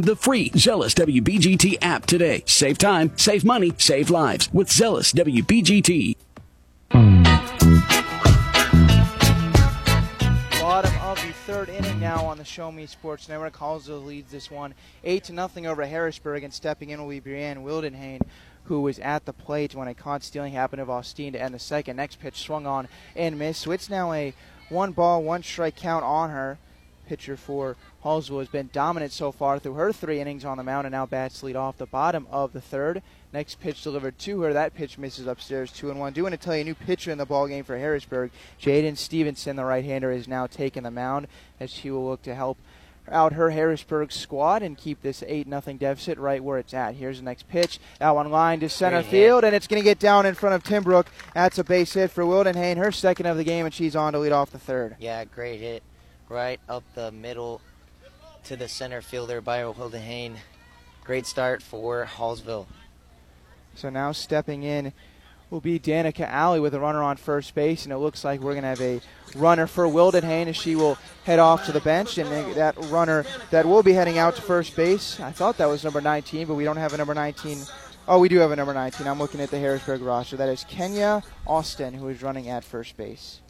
the free Zealous WBGT app today. Save time, save money, save lives with Zealous WBGT. Bottom of the third inning now on the Show Me Sports Network. Hallsville leads this one 8 to nothing over Harrisburg, and stepping in will be Brianne Wildenhain, who was at the plate when a caught stealing happened of Austin to end the second. Next pitch swung on and missed. So it's now a one ball, one strike count on her. Pitcher for Hallsville has been dominant so far through her three innings on the mound, and now bats lead off the bottom of the third. Next pitch delivered to her. That pitch misses upstairs, two and one. Do want to tell you a new pitcher in the ball game for Harrisburg. Jaden Stevenson, the right-hander, is now taking the mound as she will look to help out her Harrisburg squad and keep this 8 nothing deficit right where it's at. Here's the next pitch. That one line to center field, and it's going to get down in front of Timbrook. That's a base hit for Wildenhain, her second of the game, and she's on to lead off the third. Yeah, great hit. Right up the middle to the center fielder by Wildenhain. Great start for Hallsville. So now stepping in will be Danica Alley with a runner on first base, and it looks like we're going to have a runner for Wildenhain as she will head off to the bench. And that runner that will be heading out to first base, I thought that was number 19, but we don't have a number 19. Oh, we do have a number 19. I'm looking at the Harrisburg roster. That is Kenya Austin, who is running at first base.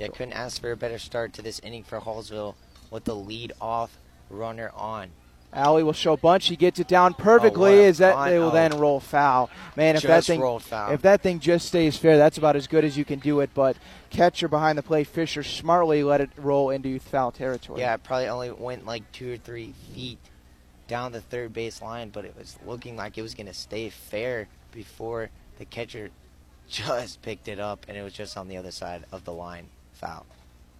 Yeah, couldn't ask for a better start to this inning for Hallsville with the lead off runner on. Alley will show bunch. He gets it down perfectly. Oh, Is that they will Oh. then roll foul? Man, if that thing foul. if that thing just stays fair, that's about as good as you can do it. But catcher behind the plate, Fisher smartly let it roll into foul territory. Yeah, it probably only went like two or three feet down the third base line, but it was looking like it was going to stay fair before the catcher just picked it up, and it was just on the other side of the line. Foul.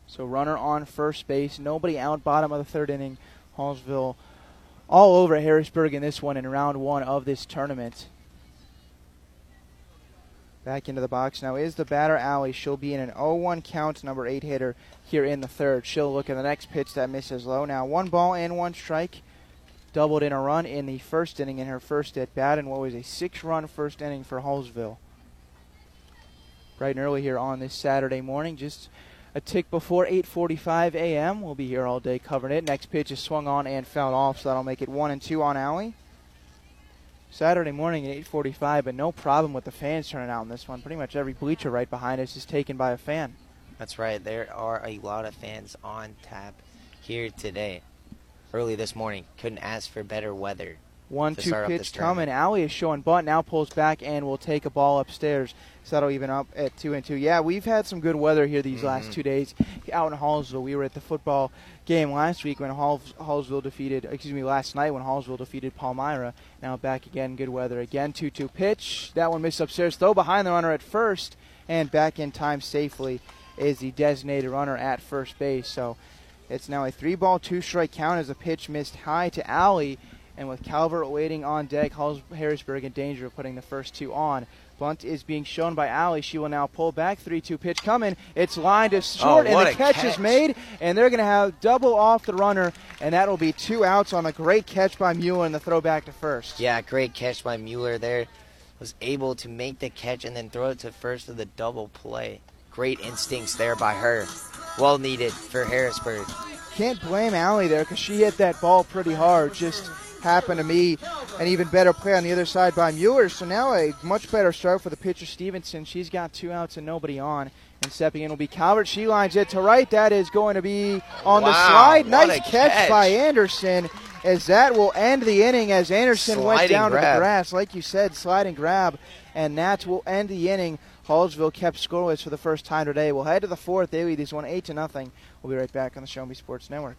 So runner on first base, nobody out. Bottom of the third inning, Hallsville all over Harrisburg in this one in round one of this tournament. Back into the box now is the batter Alley. She'll be in an 0-1 count, number eight hitter here in the third. She'll look at the next pitch that misses low. Now one ball and one strike. Doubled in a run in the first inning in her first at bat, and what was a six-run first inning for Hallsville. Bright and early here on this Saturday morning, just a tick before 8:45 a.m. We'll be here all day covering it. Next pitch is swung on and fouled off, so that'll make it one and two on Alley. Saturday morning at 8:45, but no problem with the fans turning out in this one. Pretty much every bleacher right behind us is taken by a fan. That's right. There are a lot of fans on tap here today. early this morning. Couldn't ask for better weather. One two pitch coming. Alley is showing bunt. Now pulls back and will take a ball upstairs. So that'll even up at two and two. Yeah, we've had some good weather here these last Mhm. two days out in Hallsville. We were at the football game last week when Halls- Hallsville defeated, excuse me, last night when Hallsville defeated Palmyra. Now back again, good weather again. Two two pitch. That one missed upstairs. Throw behind the runner at first and back in time safely is the designated runner at first base. So it's now a three ball, two strike count as a pitch missed high to Alley. And with Calvert waiting on deck, Halls Harrisburg in danger of putting the first two on. Bunt is being shown by Alley. She will now pull back. 3 2 pitch coming. It's lined to oh, short, and Oh, what the a catch, is made. And they're going to have double off the runner, and that will be two outs on a great catch by Mueller and the throw back to first. Yeah, great catch by Mueller there. Was able to make the catch and then throw it to first with a double play. Great instincts there by her. Well needed for Harrisburg. Can't blame Alley there because she hit that ball pretty hard. Just happened to me an even better play on the other side by Mueller. So now a much better start for the pitcher Stevenson. She's got two outs and nobody on. And stepping in will be Calvert. She lines it to right. That is going to be on the slide. Nice catch, catch. by Anderson. As that will end the inning as Anderson went Sliding down to the grass. Like you said, slide and grab. And that will end the inning. Hallsville kept scoreless for the first time today. We'll head to the fourth. They lead this one 8 to nothing. We'll be right back on the Show Me Sports Network.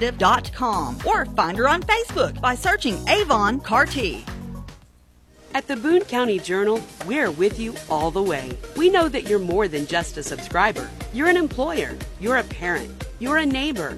mcarty.avonrepresentative.com or find her on Facebook by searching Avon Carty. At the Boone County Journal, we're with you all the way. We know that you're more than just a subscriber. You're an employer, you're a parent, you're a neighbor.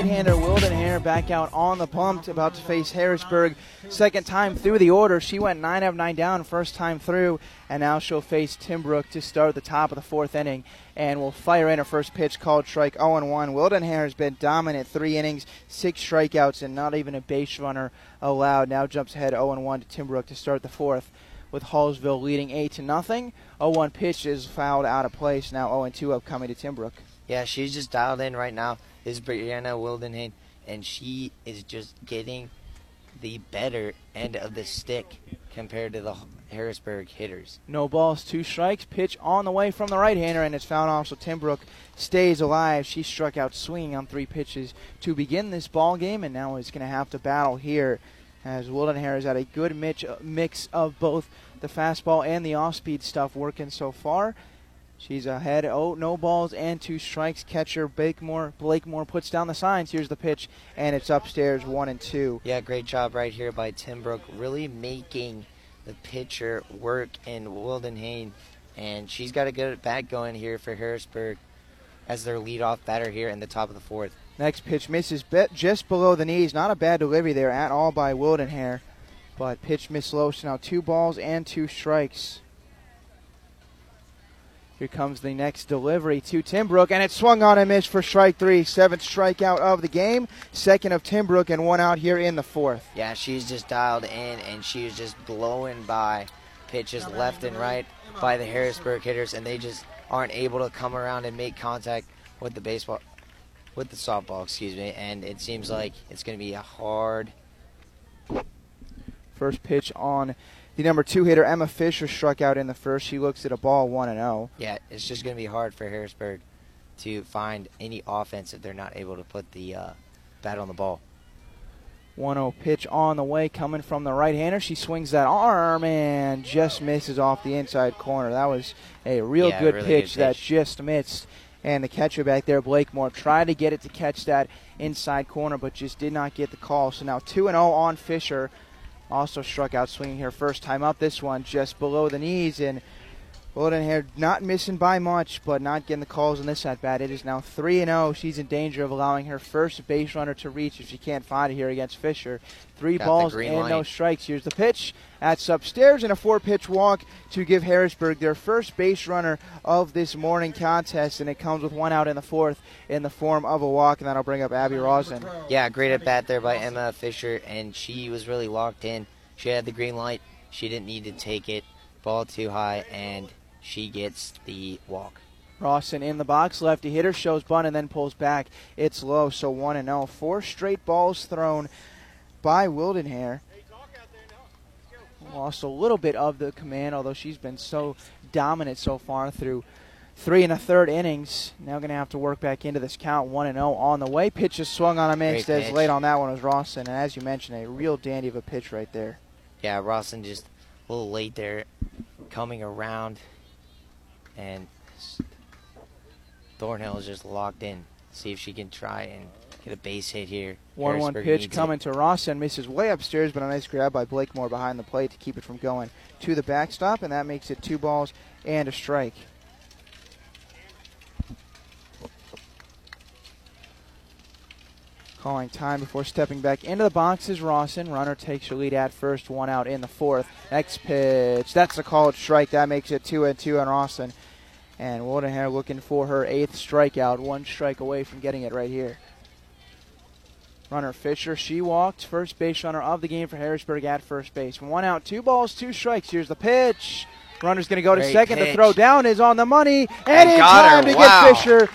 Right-hander Wildenhain back out on the pump, about to face Harrisburg. Second time through the order, she went nine of nine down first time through, and now she'll face Timbrook to start the top of the fourth inning, and will fire in her first pitch called strike 0-1. Wildenhain has been dominant three innings, six strikeouts, and not even a base runner allowed. Now jumps ahead 0-1 to Timbrook to start the fourth. With Hallsville leading eight to nothing, 0-1 pitch is fouled out of place. Now 0-2 upcoming to Timbrook. Yeah, she's just dialed in right now. Is Brianne Wildenhain, and she is just getting the better end of the stick compared to the Harrisburg hitters. No balls, two strikes. Pitch on the way from the right hander, and it's fouled off. So Timbrook stays alive. She struck out swinging on three pitches to begin this ball game, and now is going to have to battle here as Wildenhain has had a good mix, mix of both the fastball and the off-speed stuff working so far. She's ahead. Oh, no balls and two strikes. Catcher Blakemore, Blakemore puts down the signs. Here's the pitch, and it's upstairs, one and two. Yeah, great job right here by Timbrook, really making the pitcher work in Wildenhain. And she's got a good bat going here for Harrisburg as their leadoff batter here in the top of the fourth. Next pitch misses just below the knees. Not a bad delivery there at all by Wildenhain. But pitch missed low, so now two balls and two strikes. Here comes the next delivery to Timbrook, and it swung on and missed for strike three. Seventh strikeout of the game, second of Timbrook, and one out here in the fourth. Yeah, she's just dialed in and she's just blowing by pitches left and right by the Harrisburg hitters, and they just aren't able to come around and make contact with the baseball, with the softball, excuse me. And it seems like it's going to be a hard. First pitch on the number two hitter, Emma Fisher, struck out in the first. She looks at a ball 1 and oh. 0. Yeah, it's just going to be hard for Harrisburg to find any offense if they're not able to put the uh, bat on the ball. 1-0 pitch on the way coming from the right-hander. She swings that arm and just misses off the inside corner. That was a real Yeah, good, really pitch good that just missed. And the catcher back there, Blakemore, tried to get it to catch that inside corner, but just did not get the call. So now 2 0 on Fisher. Also struck out swinging here first time up. This one just below the knees. And Wildenhain not missing by much, but not getting the calls on this at bat. It is now 3 0. She's in danger of allowing her first base runner to reach if she can't find it here against Fisher. Three Got balls and no strikes. Here's the pitch. That's upstairs and a four pitch walk to give Harrisburg their first base runner of this morning contest, and it comes with one out in the fourth in the form of a walk, and that'll bring up Abby Rawson. Yeah, great at bat there by Emma Fisher, and she was really locked in. She had the green light. She didn't need to take it. Ball too high, and she gets the walk. Rawson in the box, lefty hitter shows bunt and then pulls back. It's low, so one and zero. Four straight balls thrown by Wildenhain. Lost a little bit of the command, although she's been so dominant so far through three and a third innings. Now going to have to work back into this count. One and zero on the way. Pitch is swung on a As pitch. late on that one was Rawson, and as you mentioned, a real dandy of a pitch right there. Yeah, Rawson just a little late there, coming around, and Thornhill is just locked in. See if she can try and get a base hit here. One one pitch needs it. coming to Rawson, misses way upstairs, but a nice grab by Blakemore behind the plate to keep it from going to the backstop, and that makes it two balls and a strike. Calling time before stepping back into the box is Rawson. Runner takes her lead at first, one out in the fourth. Next pitch, that's a called strike. That makes it two and two on Rawson. And Wildenhain looking for her eighth strikeout, one strike away from getting it right here. Runner Fisher, she walked. First base runner of the game for Harrisburg at first base. One out, two balls, two strikes. Here's the pitch. Runner's going to go to Great second. The throw down is on the money. And in got her. time to Wow. get Fisher.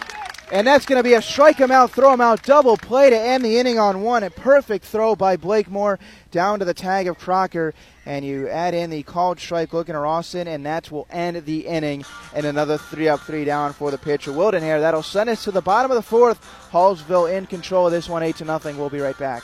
And that's going to be a strike him out, throw him out, double play to end the inning on one. A perfect throw by Blakemore down to the tag of Crocker. And you add in the called strike looking at Rawson, and that will end the inning. And another three up, three down for the pitcher. Wildenhain. That'll send us to the bottom of the fourth. Hallsville in control of this one, 8 to nothing. We'll be right back.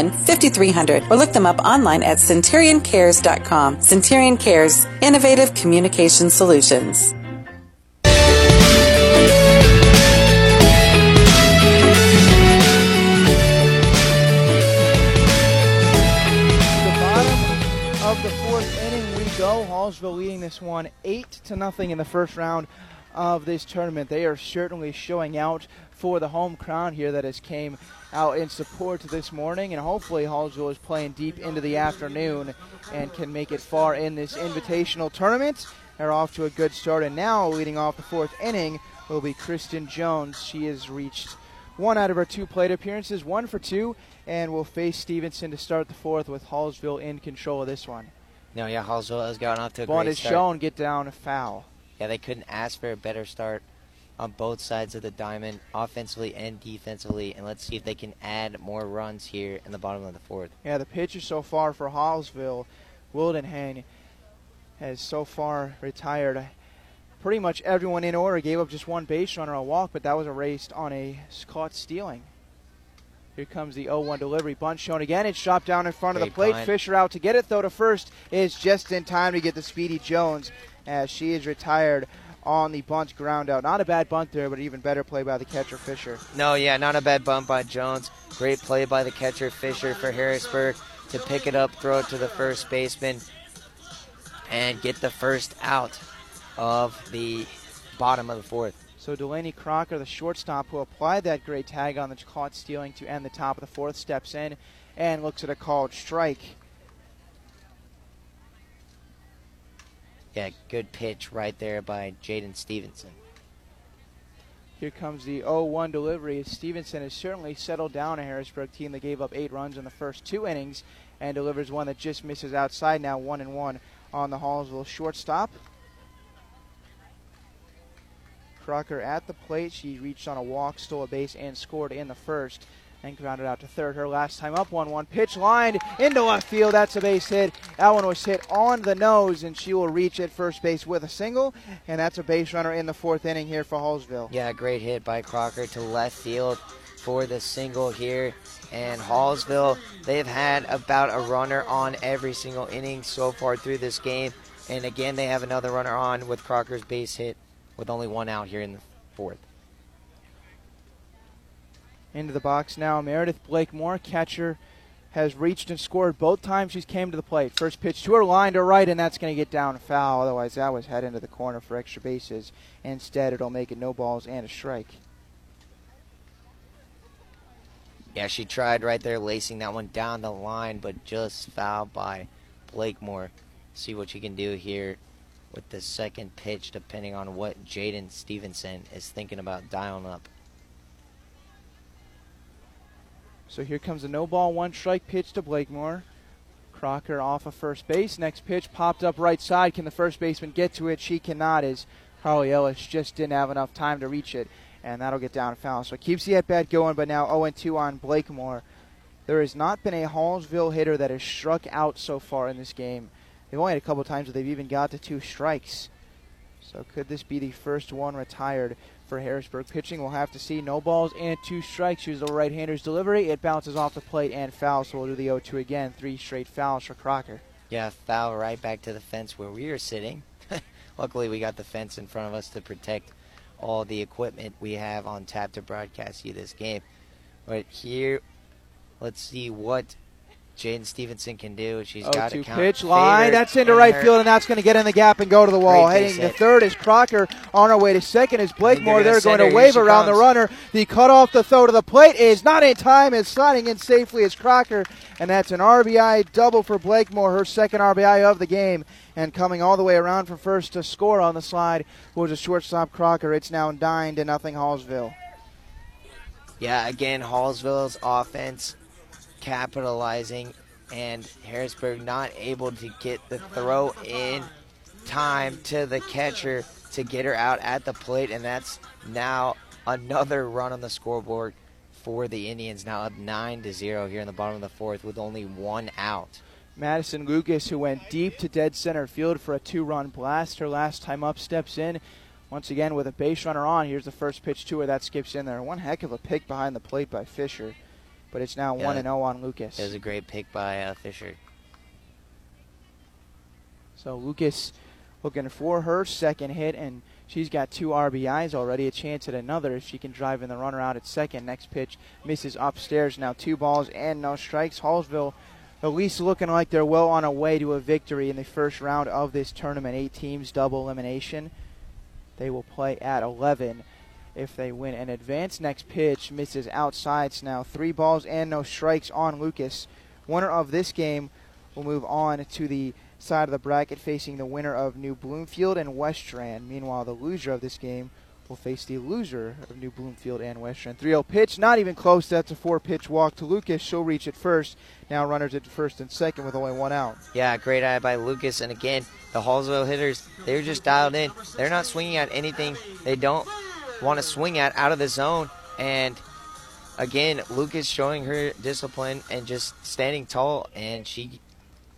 5300 or look them up online at centurioncares.com. Centurion Cares, innovative communication solutions. Hallsville leading this one eight to nothing in the first round of this tournament. They are certainly showing out for the home crowd here that has came out in support this morning, and hopefully Hallsville is playing deep into the afternoon and can make it far in this invitational tournament. They're off to a good start, and now leading off the fourth inning will be Kristen Jones. She has reached one out of her two plate appearances, one for two, and will face Stevenson to start the fourth with Hallsville in control of this one. No, yeah, Hallsville has gotten off to a Bond great is shown get down a foul. Yeah, they couldn't ask for a better start on both sides of the diamond, offensively and defensively. And let's see if they can add more runs here in the bottom of the fourth. Yeah, the pitcher so far for Hallsville, Wildenhain, has so far retired. Pretty much everyone in order gave up just one base runner a walk, but that was erased on a caught stealing. Here comes the 0-1 delivery. Bunt shown again. It's dropped down in front of the plate. bunt. Fisher out to get it, though, to first is just in time to get the Speedy Jones as she is retired on the bunt ground out. Not a bad bunt there, but even better play by the catcher, Fisher. No, yeah, not a bad bunt by Jones. Great play by the catcher Fisher for Harrisburg to pick it up, throw it to the first baseman, and get the first out of the bottom of the fourth. So Delaney Crocker, the shortstop who applied that great tag on the caught stealing to end the top of the fourth, steps in and looks at a called strike. Yeah, good pitch right there by Jaden Stevenson. Here comes the 0-1 delivery. Stevenson has certainly settled down a Harrisburg team that gave up eight runs in the first two innings and delivers one that just misses outside now one and one on the Hallsville shortstop. Crocker at the plate. She reached on a walk, stole a base, and scored in the first. And grounded out to third. Her last time up 1 1. Pitch lined into left field. That's a base hit. That one was hit on the nose, and she will reach at first base with a single. And that's a base runner in the fourth inning here for Hallsville. Yeah, great hit by Crocker to left field for the single here. And Hallsville, they've had about a runner on every single inning so far through this game. And again, they have another runner on with Crocker's base hit with only one out here in the fourth. Into the box now, Meredith Blakemore, catcher, has reached and scored both times she's came to the plate. First pitch to her line to right, and that's going to get down foul. Otherwise, that was head into the corner for extra bases. Instead, it'll make it no balls and a strike. Yeah, she tried right there, lacing that one down the line, but just fouled by Blakemore. See what she can do here with the second pitch, depending on what Jaden Stevenson is thinking about dialing up. So here comes a no ball, one strike pitch to Blakemore. Crocker off of first base. Next pitch popped up right side. Can the first baseman get to it? She cannot, as Carly Ellis just didn't have enough time to reach it, and that'll get down foul. So it keeps the at bat going, but now 0 2 on Blakemore. There has not been a Hallsville hitter that has struck out so far in this game. They've only had a couple times where they've even got to two strikes. So could this be the first one retired for Harrisburg pitching? We'll have to see. No balls and two strikes. Here's the right-hander's delivery. It bounces off the plate and foul. So we'll do the 0-2 again. Three straight fouls for Crocker. Yeah, foul right back to the fence where we are sitting. Luckily, we got the fence in front of us to protect all the equipment we have on tap to broadcast you this game. But here, let's see what Jaden Stevenson can do. She's oh, got to count. pitch line. That's into right field, and that's going to get in the gap and go to the wall. Great Heading to hit. third is Crocker. On her way to second is Blakemore. They're going to her. wave around the runner. The cut off the throw to the plate is not in time. Is sliding in safely as Crocker, and that's an RBI double for Blakemore, her second RBI of the game. And coming all the way around from first to score on the slide was a shortstop Crocker. It's now nine to nothing Hallsville. Yeah, again, Hallsville's offense capitalizing, and Harrisburg not able to get the throw in time to the catcher to get her out at the plate, and that's now another run on the scoreboard for the Indians. Now up nine to zero here in the bottom of the fourth with only one out. Madison Lucas, who went deep to dead center field for a two run blast. Her last time up steps in. Once again, with a base runner on, here's the first pitch to her that skips in there. One heck of a pick behind the plate by Fisher, but it's now Yeah, 1 and 0 on Lucas. It was a great pick by uh, Fisher. So Lucas looking for her second hit, and she's got two RBIs already. A chance at another if she can drive in the runner out at second. Next pitch misses upstairs. Now two balls and no strikes. Hallsville at least looking like they're well on a way to a victory in the first round of this tournament. Eight teams, double elimination. They will play at 11 if they win and advance. Next pitch misses outside. So now three balls and no strikes on Lucas. Winner of this game will move on to the side of the bracket facing the winner of New Bloomfield and Westran. Meanwhile, the loser of this game will face the loser of New Bloomfield and Westran. 3 0 pitch, not even close. That's a four pitch walk to Lucas. She'll reach it first. Now runners at first and second with only one out. Yeah, great eye by Lucas. And again, the Hallsville hitters, they're just dialed in. They're not swinging at anything they don't want to swing at out of the zone. And again, Lucas showing her discipline and just standing tall, and she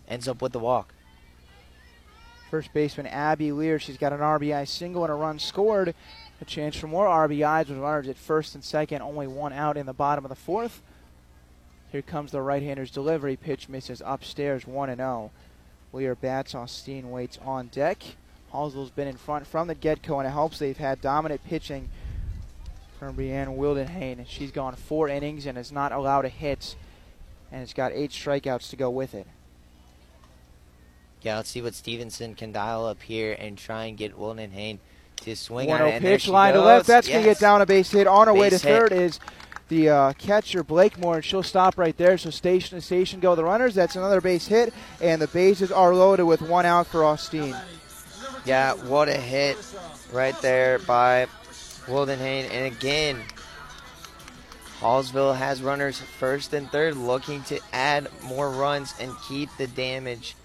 ends up with the walk. First baseman Abby Lear, she's got an RBI single and a run scored. A chance for more RBIs with runners at first and second, only one out in the bottom of the fourth. Here comes the right-hander's delivery. Pitch misses upstairs, 1 and 0. Lear bats. Austin waits on deck. Hallsville's been in front from the get-go, and it helps they've had dominant pitching from Brianne Wildenhain. She's gone four innings and has not allowed a hit, and it's got eight strikeouts to go with it. Yeah, let's see what Stevenson can dial up here and try and get Wildenhain to swing 1 on it. 0 And there pitch line to goes. left. That's going to get down a base hit. On her way to hit. third is the uh, catcher Blakemore, and she'll stop right there. So station to station go the runners. That's another base hit, and the bases are loaded with one out for Austin. Yeah, what a hit right there by Wildenhain, and again, Hallsville has runners first and third looking to add more runs and keep the damage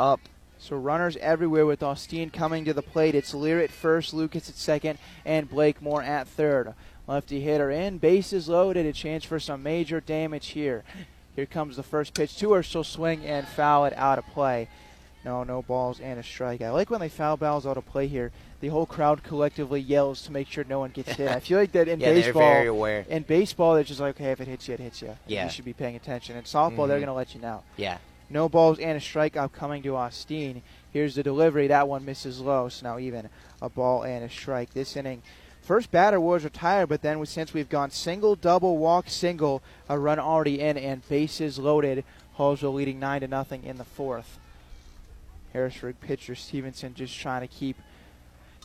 up. So runners everywhere with Austin coming to the plate. It's Lear at first, Lucas at second, and Blakemore at third. Lefty hitter in, bases loaded, a chance for some major damage here. Here comes the first pitch to her. She'll swing and foul it out of play. No, no balls and a strike. I like when they foul balls out of play here. The whole crowd collectively yells to make sure no one gets hit. I feel like that in yeah, baseball. They're very aware. In baseball, they're just like, okay, if it hits you, it hits you. Yeah. You should be paying attention. In softball, mm-hmm. they're going to let you know. Yeah. No balls and a strikeout coming to Austin. Here's the delivery. That one misses low. So now even a ball and a strike. This inning, first batter was retired, but then since we've gone single, double, walk, single, a run already in, and bases loaded. Hallsville leading nine to nothing in the fourth. Harrisburg pitcher Stevenson just trying to keep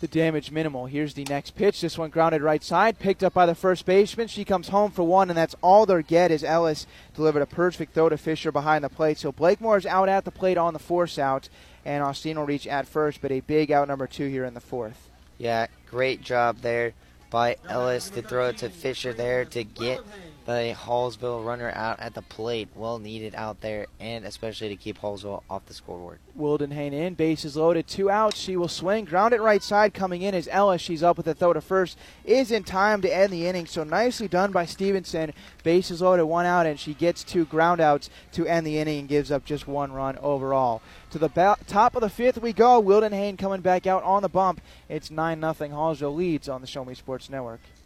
the damage minimal. Here's the next pitch. This one grounded right side, picked up by the first baseman. She comes home for one, and that's all they get. Is Ellis delivered a perfect throw to Fisher behind the plate. So Blakemore is out at the plate on the force out, and Austin will reach at first, but a big out number two here in the fourth. Yeah, great job there by Ellis to throw it to Fisher there to get the Hallsville runner out at the plate. Well needed out there, and especially to keep Hallsville off the scoreboard. Wildenhain in, bases loaded, two outs. She will swing, ground it right side. Coming in is Ellis. She's up with a throw to first. Is in time to end the inning. So nicely done by Stevenson. Bases loaded, one out, and she gets two ground outs to end the inning and gives up just one run overall. To the ba- top of the fifth we go. Wildenhain coming back out on the bump. It's 9 0. Hallsville leads on the Show Me Sports Network.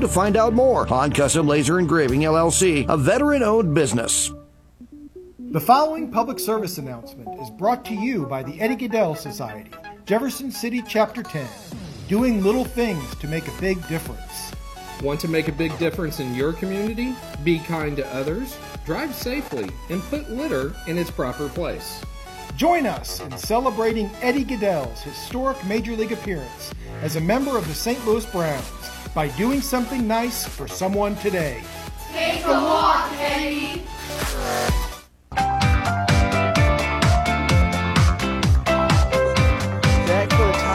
to find out more. on Custom Laser Engraving LLC, a veteran owned business. The following public service announcement is brought to you by the Eddie Gaedel Society, Jefferson City Chapter 10, doing little things to make a big difference. Want to make a big difference in your community? Be kind to others, drive safely, and put litter in its proper place. Join us in celebrating Eddie Gaedel's historic Major League appearance as a member of the St. Louis Browns by doing something nice for someone today. Take a walk, Eddie.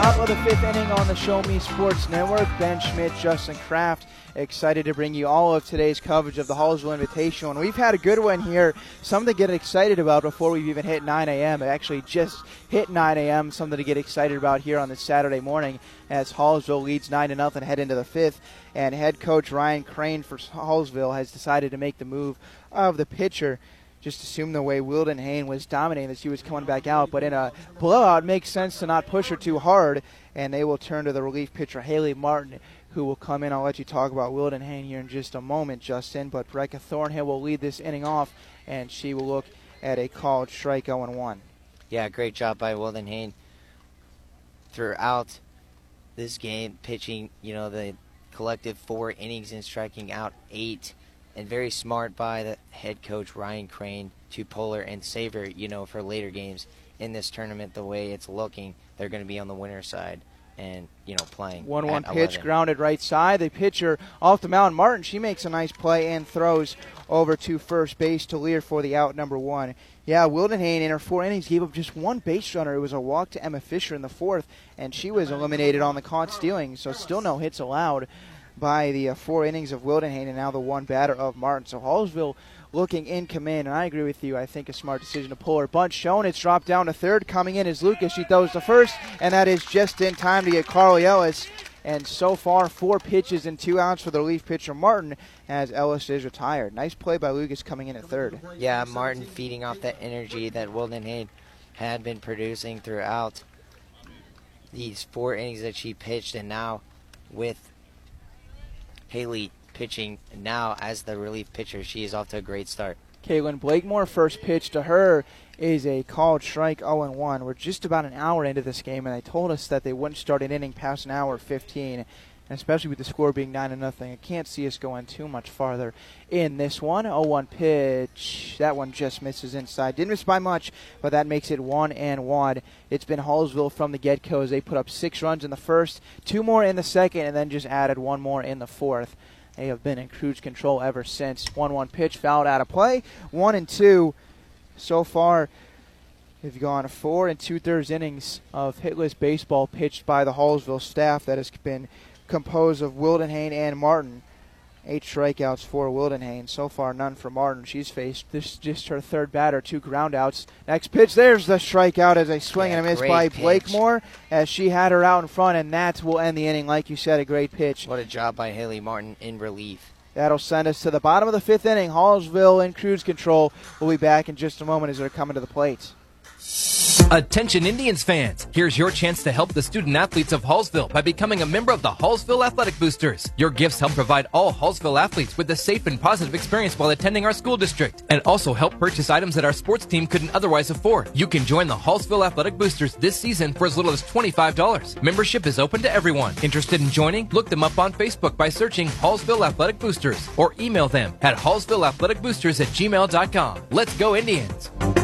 Top of the fifth inning on the Show Me Sports Network. Ben Schmidt, Justin Kraft, excited to bring you all of today's coverage of the Hallsville Invitational. And we've had a good one here, something to get excited about before we've even hit 9 a.m. It actually just hit 9 a.m., something to get excited about here on this Saturday morning as Hallsville leads 9 to nothing head into the fifth. And head coach Ryan Crane for Hallsville has decided to make the move of the pitcher just assume the way Wildenhain was dominating that she was coming back out. But in a blowout, it makes sense to not push her too hard, and they will turn to the relief pitcher, Haley Martin, who will come in. I'll let you talk about Wildenhain here in just a moment, Justin. But Rebecca Thornhill will lead this inning off, and she will look at a called strike 0 1. Yeah, great job by Wildenhain throughout this game, pitching, you know, the collective four innings and striking out eight and very smart by the head coach Ryan Crane to pull her and Saver, you know, for later games in this tournament. The way it's looking, they're going to be on the winner's side and you know playing. One one pitch 11. grounded right side. The pitcher off the mound, Martin. She makes a nice play and throws over to first base to Lear for the out number one. Yeah, Wildenhain in her four innings gave up just one base runner. It was a walk to Emma Fisher in the fourth, and she was eliminated on the caught stealing. So still no hits allowed by the uh, four innings of Wildenhain and now the one batter of Martin. So Hallsville looking in command, and I agree with you. I think a smart decision to pull her bunch shown. It's dropped down to third. Coming in is Lucas. She throws to first, and that is just in time to get Carly Ellis. And so far, four pitches and two outs for the relief pitcher Martin as Ellis is retired. Nice play by Lucas coming in at third. Yeah, Martin feeding off that energy that Wildenhain had been producing throughout these four innings that she pitched, and now with Haley pitching now as the relief pitcher, she is off to a great start. Caitlin Blakemore, first pitch to her is a called strike 0 1. We're just about an hour into this game, and they told us that they wouldn't start an inning past an hour 15. And especially with the score being nine to nothing, I can't see us going too much farther in this one. 0-1 pitch. That one just misses inside. Didn't miss by much, but that makes it one and one. It's been Hallsville from the get-go as they put up six runs in the first, two more in the second, and then just added one more in the fourth. They have been in cruise control ever since. 1-1 pitch fouled out of play. One and two so far. They've gone four and two thirds innings of hitless baseball pitched by the Hallsville staff that has been composed of Wildenhain and Martin. Eight strikeouts for Wildenhain. So far, none for Martin. She's faced this just her third batter, two groundouts. Next pitch, there's the strikeout as a swing Yeah, and a miss by pitch. Blakemore as she had her out in front, and that will end the inning. Like you said, a great pitch. What a job by Haley Martin in relief. That'll send us to the bottom of the fifth inning. Hallsville in cruise control. We'll be back in just a moment as they're coming to the plate. Attention Indians fans, here's your chance to help the student athletes of Hallsville by becoming a member of the Hallsville Athletic Boosters. Your gifts help provide all Hallsville athletes with a safe and positive experience while attending our school district and also help purchase items that our sports team couldn't otherwise afford. You can join the Hallsville Athletic Boosters this season for as little as $25. Membership is open to everyone. Interested in joining? Look them up on Facebook by searching Hallsville Athletic Boosters or email them at hallsvilleathleticboosters at gmail.com. Let's go Indians!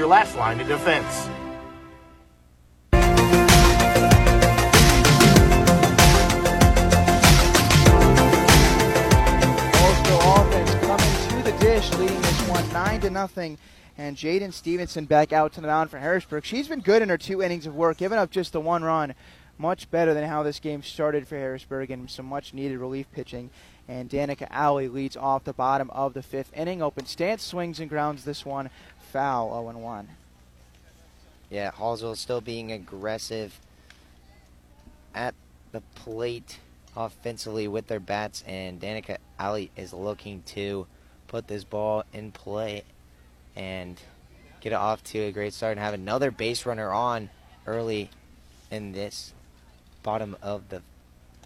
last line of defense. Hallsville offense coming to the dish, leading this one nine to nothing. And Jaden Stevenson back out to the mound for Harrisburg. She's been good in her two innings of work, giving up just the one run. Much better than how this game started for Harrisburg, and some much needed relief pitching. And Danica Alley leads off the bottom of the fifth inning. Open stance swings and grounds this one foul 0 1. Yeah, Hallsville still being aggressive at the plate offensively with their bats, and Danica Alley is looking to put this ball in play and get it off to a great start and have another base runner on early in this bottom of the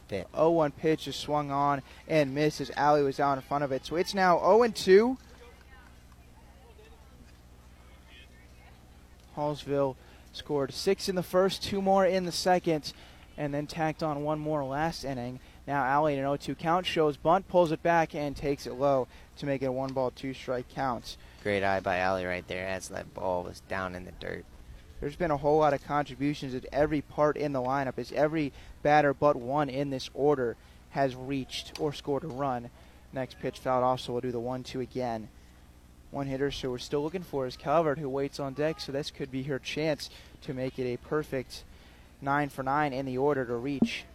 fifth. 0 1 pitch is swung on and missed as Alley was out in front of it. So it's now 0 2. Hallsville scored six in the first, two more in the second, and then tacked on one more last inning. Now Alley in an 0 2 count shows bunt, pulls it back, and takes it low to make it a one ball, two strike count. Great eye by Alley right there as that ball was down in the dirt. There's been a whole lot of contributions at every part in the lineup, as every batter but one in this order has reached or scored a run. Next pitch fouled off, so we'll do the 1 2 again. One hitter, so we're still looking for is Calvert, who waits on deck, so this could be her chance to make it a perfect 9 for 9 in the order to reach.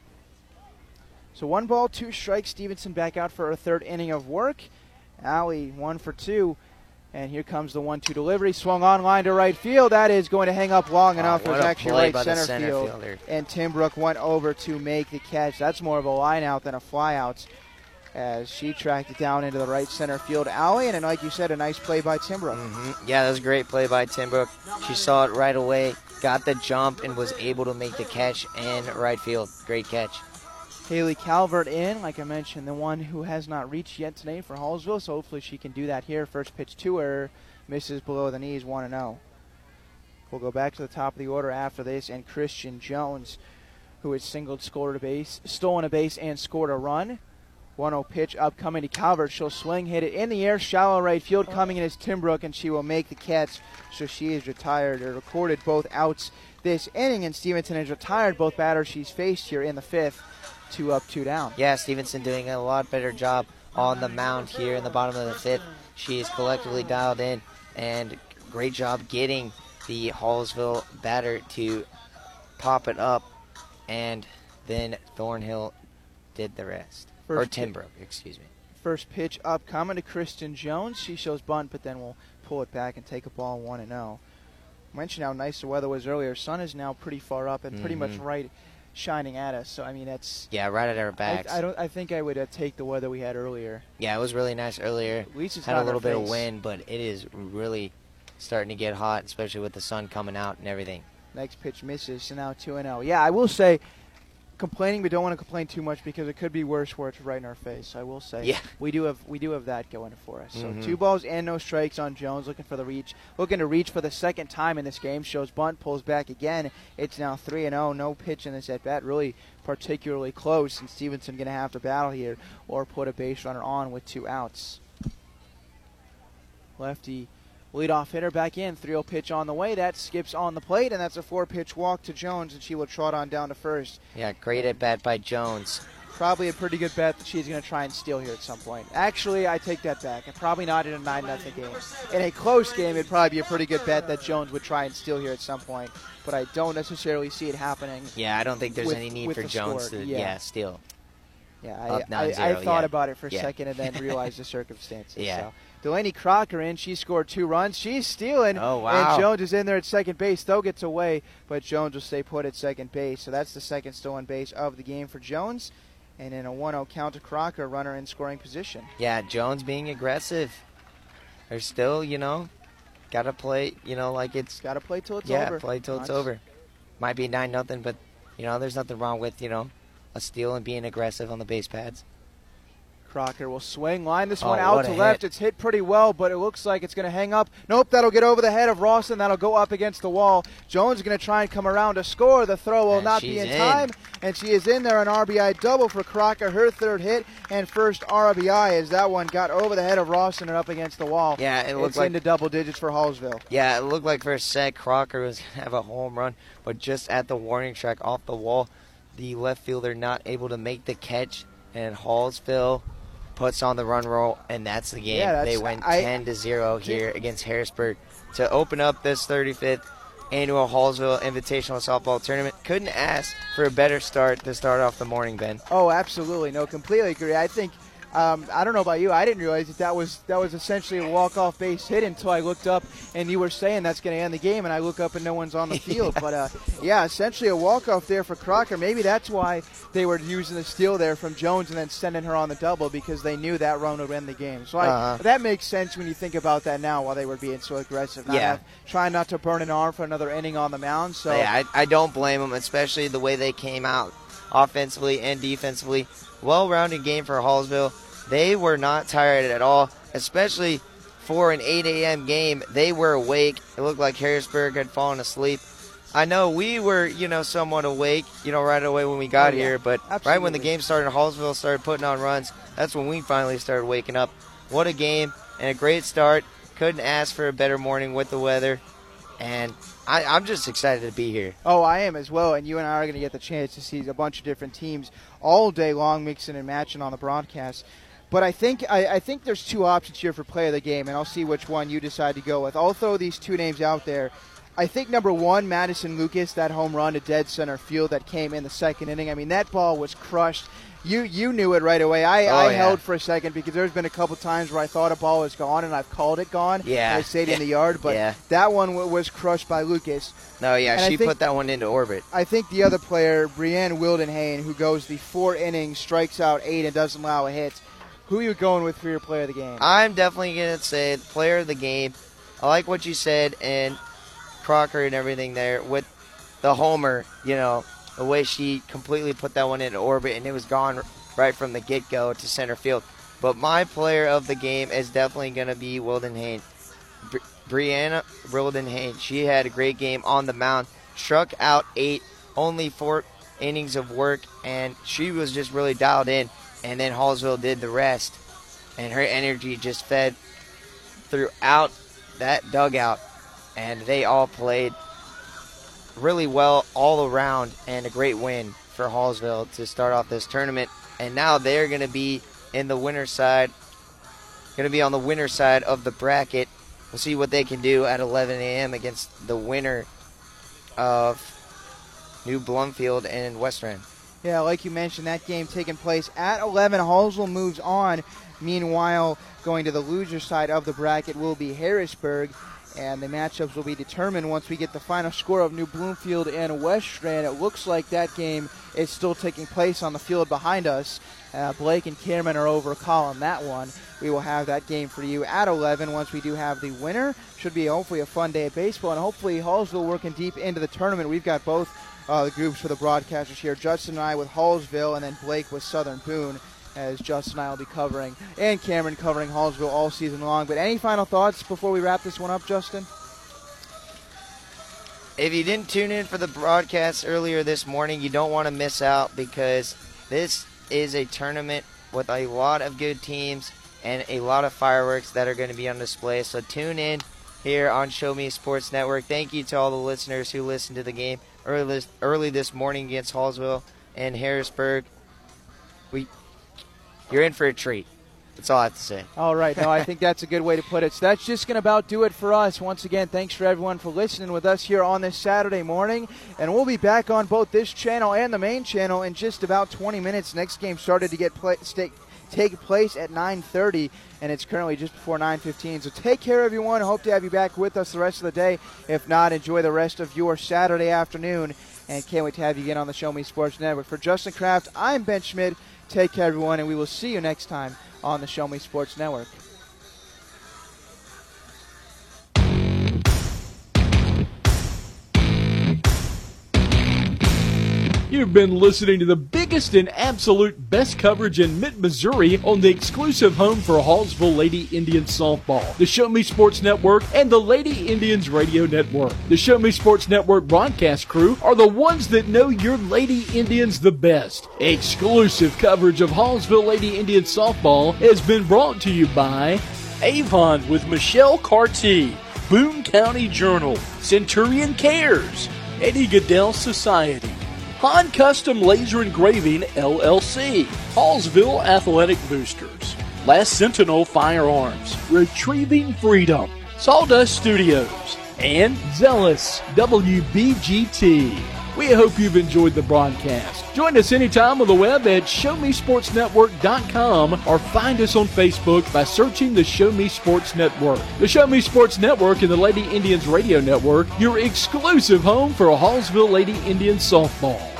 So one ball, two strikes. Stevenson back out for a third inning of work. Alley, one for two. And here comes the one-two delivery, swung on line to right field. That is going to hang up long enough. It was actually right center, center field, fielder. and Timbrook went over to make the catch. That's more of a line out than a fly out, as she tracked it down into the right center field alley. And like you said, a nice play by Timbrook. Mm-hmm. Yeah, that was a great play by Timbrook. She saw it right away, got the jump, and was able to make the catch in right field. Great catch. Haley Calvert in, like I mentioned, the one who has not reached yet today for Hallsville, so hopefully she can do that here. First pitch to her, misses below the knees, 1 0. We'll go back to the top of the order after this, and Kristen Jones, who has singled, scored a base, stolen a base, and scored a run. 1 0 pitch upcoming to Calvert. She'll swing, hit it in the air, shallow right field. Coming in is Timbrook, and she will make the catch. So she is retired or recorded both outs this inning, and Stevenson has retired both batters she's faced here in the fifth. Two up, two down. Yeah, Stevenson doing a lot better job on the mound here in the bottom of the fifth. She is collectively dialed in, and great job getting the Hallsville batter to pop it up, and then Thornhill did the rest. Or First pi- Timbrook, excuse me. First pitch up coming to Kristen Jones. She shows bunt, but then will pull it back and take a ball 1 and 0. Mentioned how nice the weather was earlier. Sun is now pretty far up and pretty much Mhm. right shining at us. So I mean, that's Yeah, right at our backs. I, I don't. I think I would uh, take the weather we had earlier. Yeah, it was really nice earlier. At least it's had a little bit of wind, but it is really starting to get hot, especially with the sun coming out and everything. Next pitch misses, so now two and zero. Yeah, I will say, complaining, but don't want to complain too much because it could be worse where it's right in our face. I will say. Yeah. We do have we do have that going for us. So Mhm. two balls and no strikes on Jones, looking for the reach, looking to reach for the second time in this game. Shows bunt, pulls back again. It's now three and zero. No pitch in this at bat. Really particularly close, and Stevenson going to have to battle here or put a base runner on with two outs. Lefty leadoff hitter back in. 3 0 pitch on the way. That skips on the plate, and that's a four pitch walk to Jones, and she will trot on down to first. Yeah, great at bat by Jones. Probably a pretty good bet that she's going to try and steal here at some point. Actually, I take that back. And probably not in a 9 0 game. In a close game, it'd probably be a pretty good bet that Jones would try and steal here at some point. But I don't necessarily see it happening. Yeah, I don't think there's with- any need for Jones score. to Yeah. yeah, steal. Yeah, I, I, I thought yeah. about it for a Yeah. second and then realized the circumstances. Yeah. So. Delaney Crocker in. She scored two runs. She's stealing. Oh, wow. And Jones is in there at second base. Though gets away, but Jones will stay put at second base. So that's the second stolen base of the game for Jones. And in a 1-0 count to Crocker, runner in scoring position. Yeah, Jones being aggressive. They're still, you know, got to play, you know, like it's. Got to play till it's yeah, over. Yeah, play till it's over. Might be 9 nothing, but, you know, there's nothing wrong with, you know, a steal and being aggressive on the base pads. Crocker will swing, line this Oh, one out to left. hit. It's hit pretty well, but it looks like it's going to hang up. Nope, that'll get over the head of Rawson. That'll go up against the wall. Jones is going to try and come around to score. The throw will And not be in, in. time, and she is in there. An RBI double for Crocker, her third hit and first RBI as that one got over the head of Rawson and up against the wall. Yeah, it looks like- into double digits for Hallsville. Yeah, it looked like for a sec Crocker was going to have a home run, but just at the warning track off the wall, the left fielder not able to make the catch, and Hallsville puts on the run roll, and that's the game. Yeah, that's- they went I- 10 to 0 here against Harrisburg to open up this 35th annual Hallsville Invitational Softball Tournament. Couldn't ask for a better start to start off the morning, Ben. Oh, absolutely. No, completely agree. I think um, I don't know about you. I didn't realize that that was that was essentially a walk-off base hit until I looked up and you were saying that's going to end the game, and I look up and no one's on the field. but uh, yeah, essentially a walk-off there for Crocker. Maybe that's why they were using the steal there from Jones and then sending her on the double because they knew that run would end the game. So I, Uh-huh. that makes sense when you think about that now. While they were being so aggressive, not Yeah. trying not to burn an arm for another inning on the mound. So yeah, I, I don't blame them, especially the way they came out offensively and defensively. Well-rounded game for Hallsville. They were not tired at all, especially for an 8 a.m. game. They were awake. It looked like Harrisburg had fallen asleep. I know we were, you know, somewhat awake, you know, right away when we got Oh, yeah. here, but right when the game started, Hallsville started putting on runs. That's when we finally started waking up. What a game and a great start. Couldn't ask for a better morning with the weather. And I, I'm just excited to be here. Oh, I am as well, and you and I are going to get the chance to see a bunch of different teams all day long, mixing and matching on the broadcast. But I think I, I think there's two options here for play of the game, and I'll see which one you decide to go with. I'll throw these two names out there. I think number one, Madison Lucas, that home run to dead center field that came in the second inning. I mean, that ball was crushed. You you knew it right away. I, Oh, I yeah. held for a second because there's been a couple times where I thought a ball was gone and I've called it gone. Yeah. I stayed in the yard, but Yeah. that one w- was crushed by Lucas. No, yeah, And she think- put that one into orbit. I think the other player, Brianne Wildenhain, who goes the four innings, strikes out eight, and doesn't allow a hit. Who are you going with for your player of the game? I'm definitely going to say player of the game. I like what you said, and Crocker and everything there with the homer, you know, the way she completely put that one into orbit, and it was gone right from the get go to center field. But my player of the game is definitely going to be Wildenhain. Bri- Brianna Wildenhain. She had a great game on the mound, struck out eight, only four innings of work, and she was just really dialed in. And then Hallsville did the rest, and her energy just fed throughout that dugout, and they all played really well all around, and a great win for Hallsville to start off this tournament. And now they're going to be in the winner side, going to be on the winner side of the bracket. We'll see what they can do at 11 a.m. against the winner of New Bloomfield and Westran. Yeah, like you mentioned, that game taking place at 11. Hallsville moves on. Meanwhile, going to the loser side of the bracket will be Harrisburg. And the matchups will be determined once we get the final score of New Bloomfield and Westran. It looks like that game is still taking place on the field behind us. Uh, Blake and Cameron are over calling that one. We will have that game for you at 11 once we do have the winner. Should be hopefully a fun day of baseball, and hopefully Hallsville working deep into the tournament. We've got both uh, the groups for the broadcasters here. Justin and I with Hallsville, and then Blake with Southern Boone as Justin and I will be covering, and Cameron covering Hallsville all season long. But any final thoughts before we wrap this one up, Justin? If you didn't tune in for the broadcast earlier this morning, you don't want to miss out because this is a tournament with a lot of good teams and a lot of fireworks that are going to be on display. So tune in here on Show Me Sports Network. Thank you to all the listeners who listened to the game early this, early this morning against Hallsville and Harrisburg. We, you're in for a treat. That's all I have to say. All right. No, I think that's a good way to put it. So that's just going to about do it for us. Once again, thanks for everyone for listening with us here on this Saturday morning. And we'll be back on both this channel and the main channel in just about 20 minutes. Next game started to get play, stay, take place at 9.30 and it's currently just before 9.15 so take care everyone hope to have you back with us the rest of the day if not enjoy the rest of your saturday afternoon and can't wait to have you again on the show me sports network for justin kraft i'm ben schmidt take care everyone and we will see you next time on the Show Me Sports Network. You've been listening to the biggest and absolute best coverage in mid Missouri on the exclusive home for Hallsville Lady Indians softball, the Show Me Sports Network, and the Lady Indians Radio Network. The Show Me Sports Network broadcast crew are the ones that know your Lady Indians the best. Exclusive coverage of Hallsville Lady Indians softball has been brought to you by Avon with Michelle Carty, Boone County Journal, Centurion Cares, Eddie Gaedel Society. Han Custom Laser Engraving LLC, Hallsville Athletic Boosters, Last Sentinel Firearms, Retrieving Freedom, Sawdust Studios, and Zealous WBGT. We hope you've enjoyed the broadcast. Join us anytime on the web at ShowMeSportsNetwork.com or find us on Facebook by searching the Show Me Sports Network. The Show Me Sports Network and the Lady Indians Radio Network, your exclusive home for Hallsville Lady Indians softball.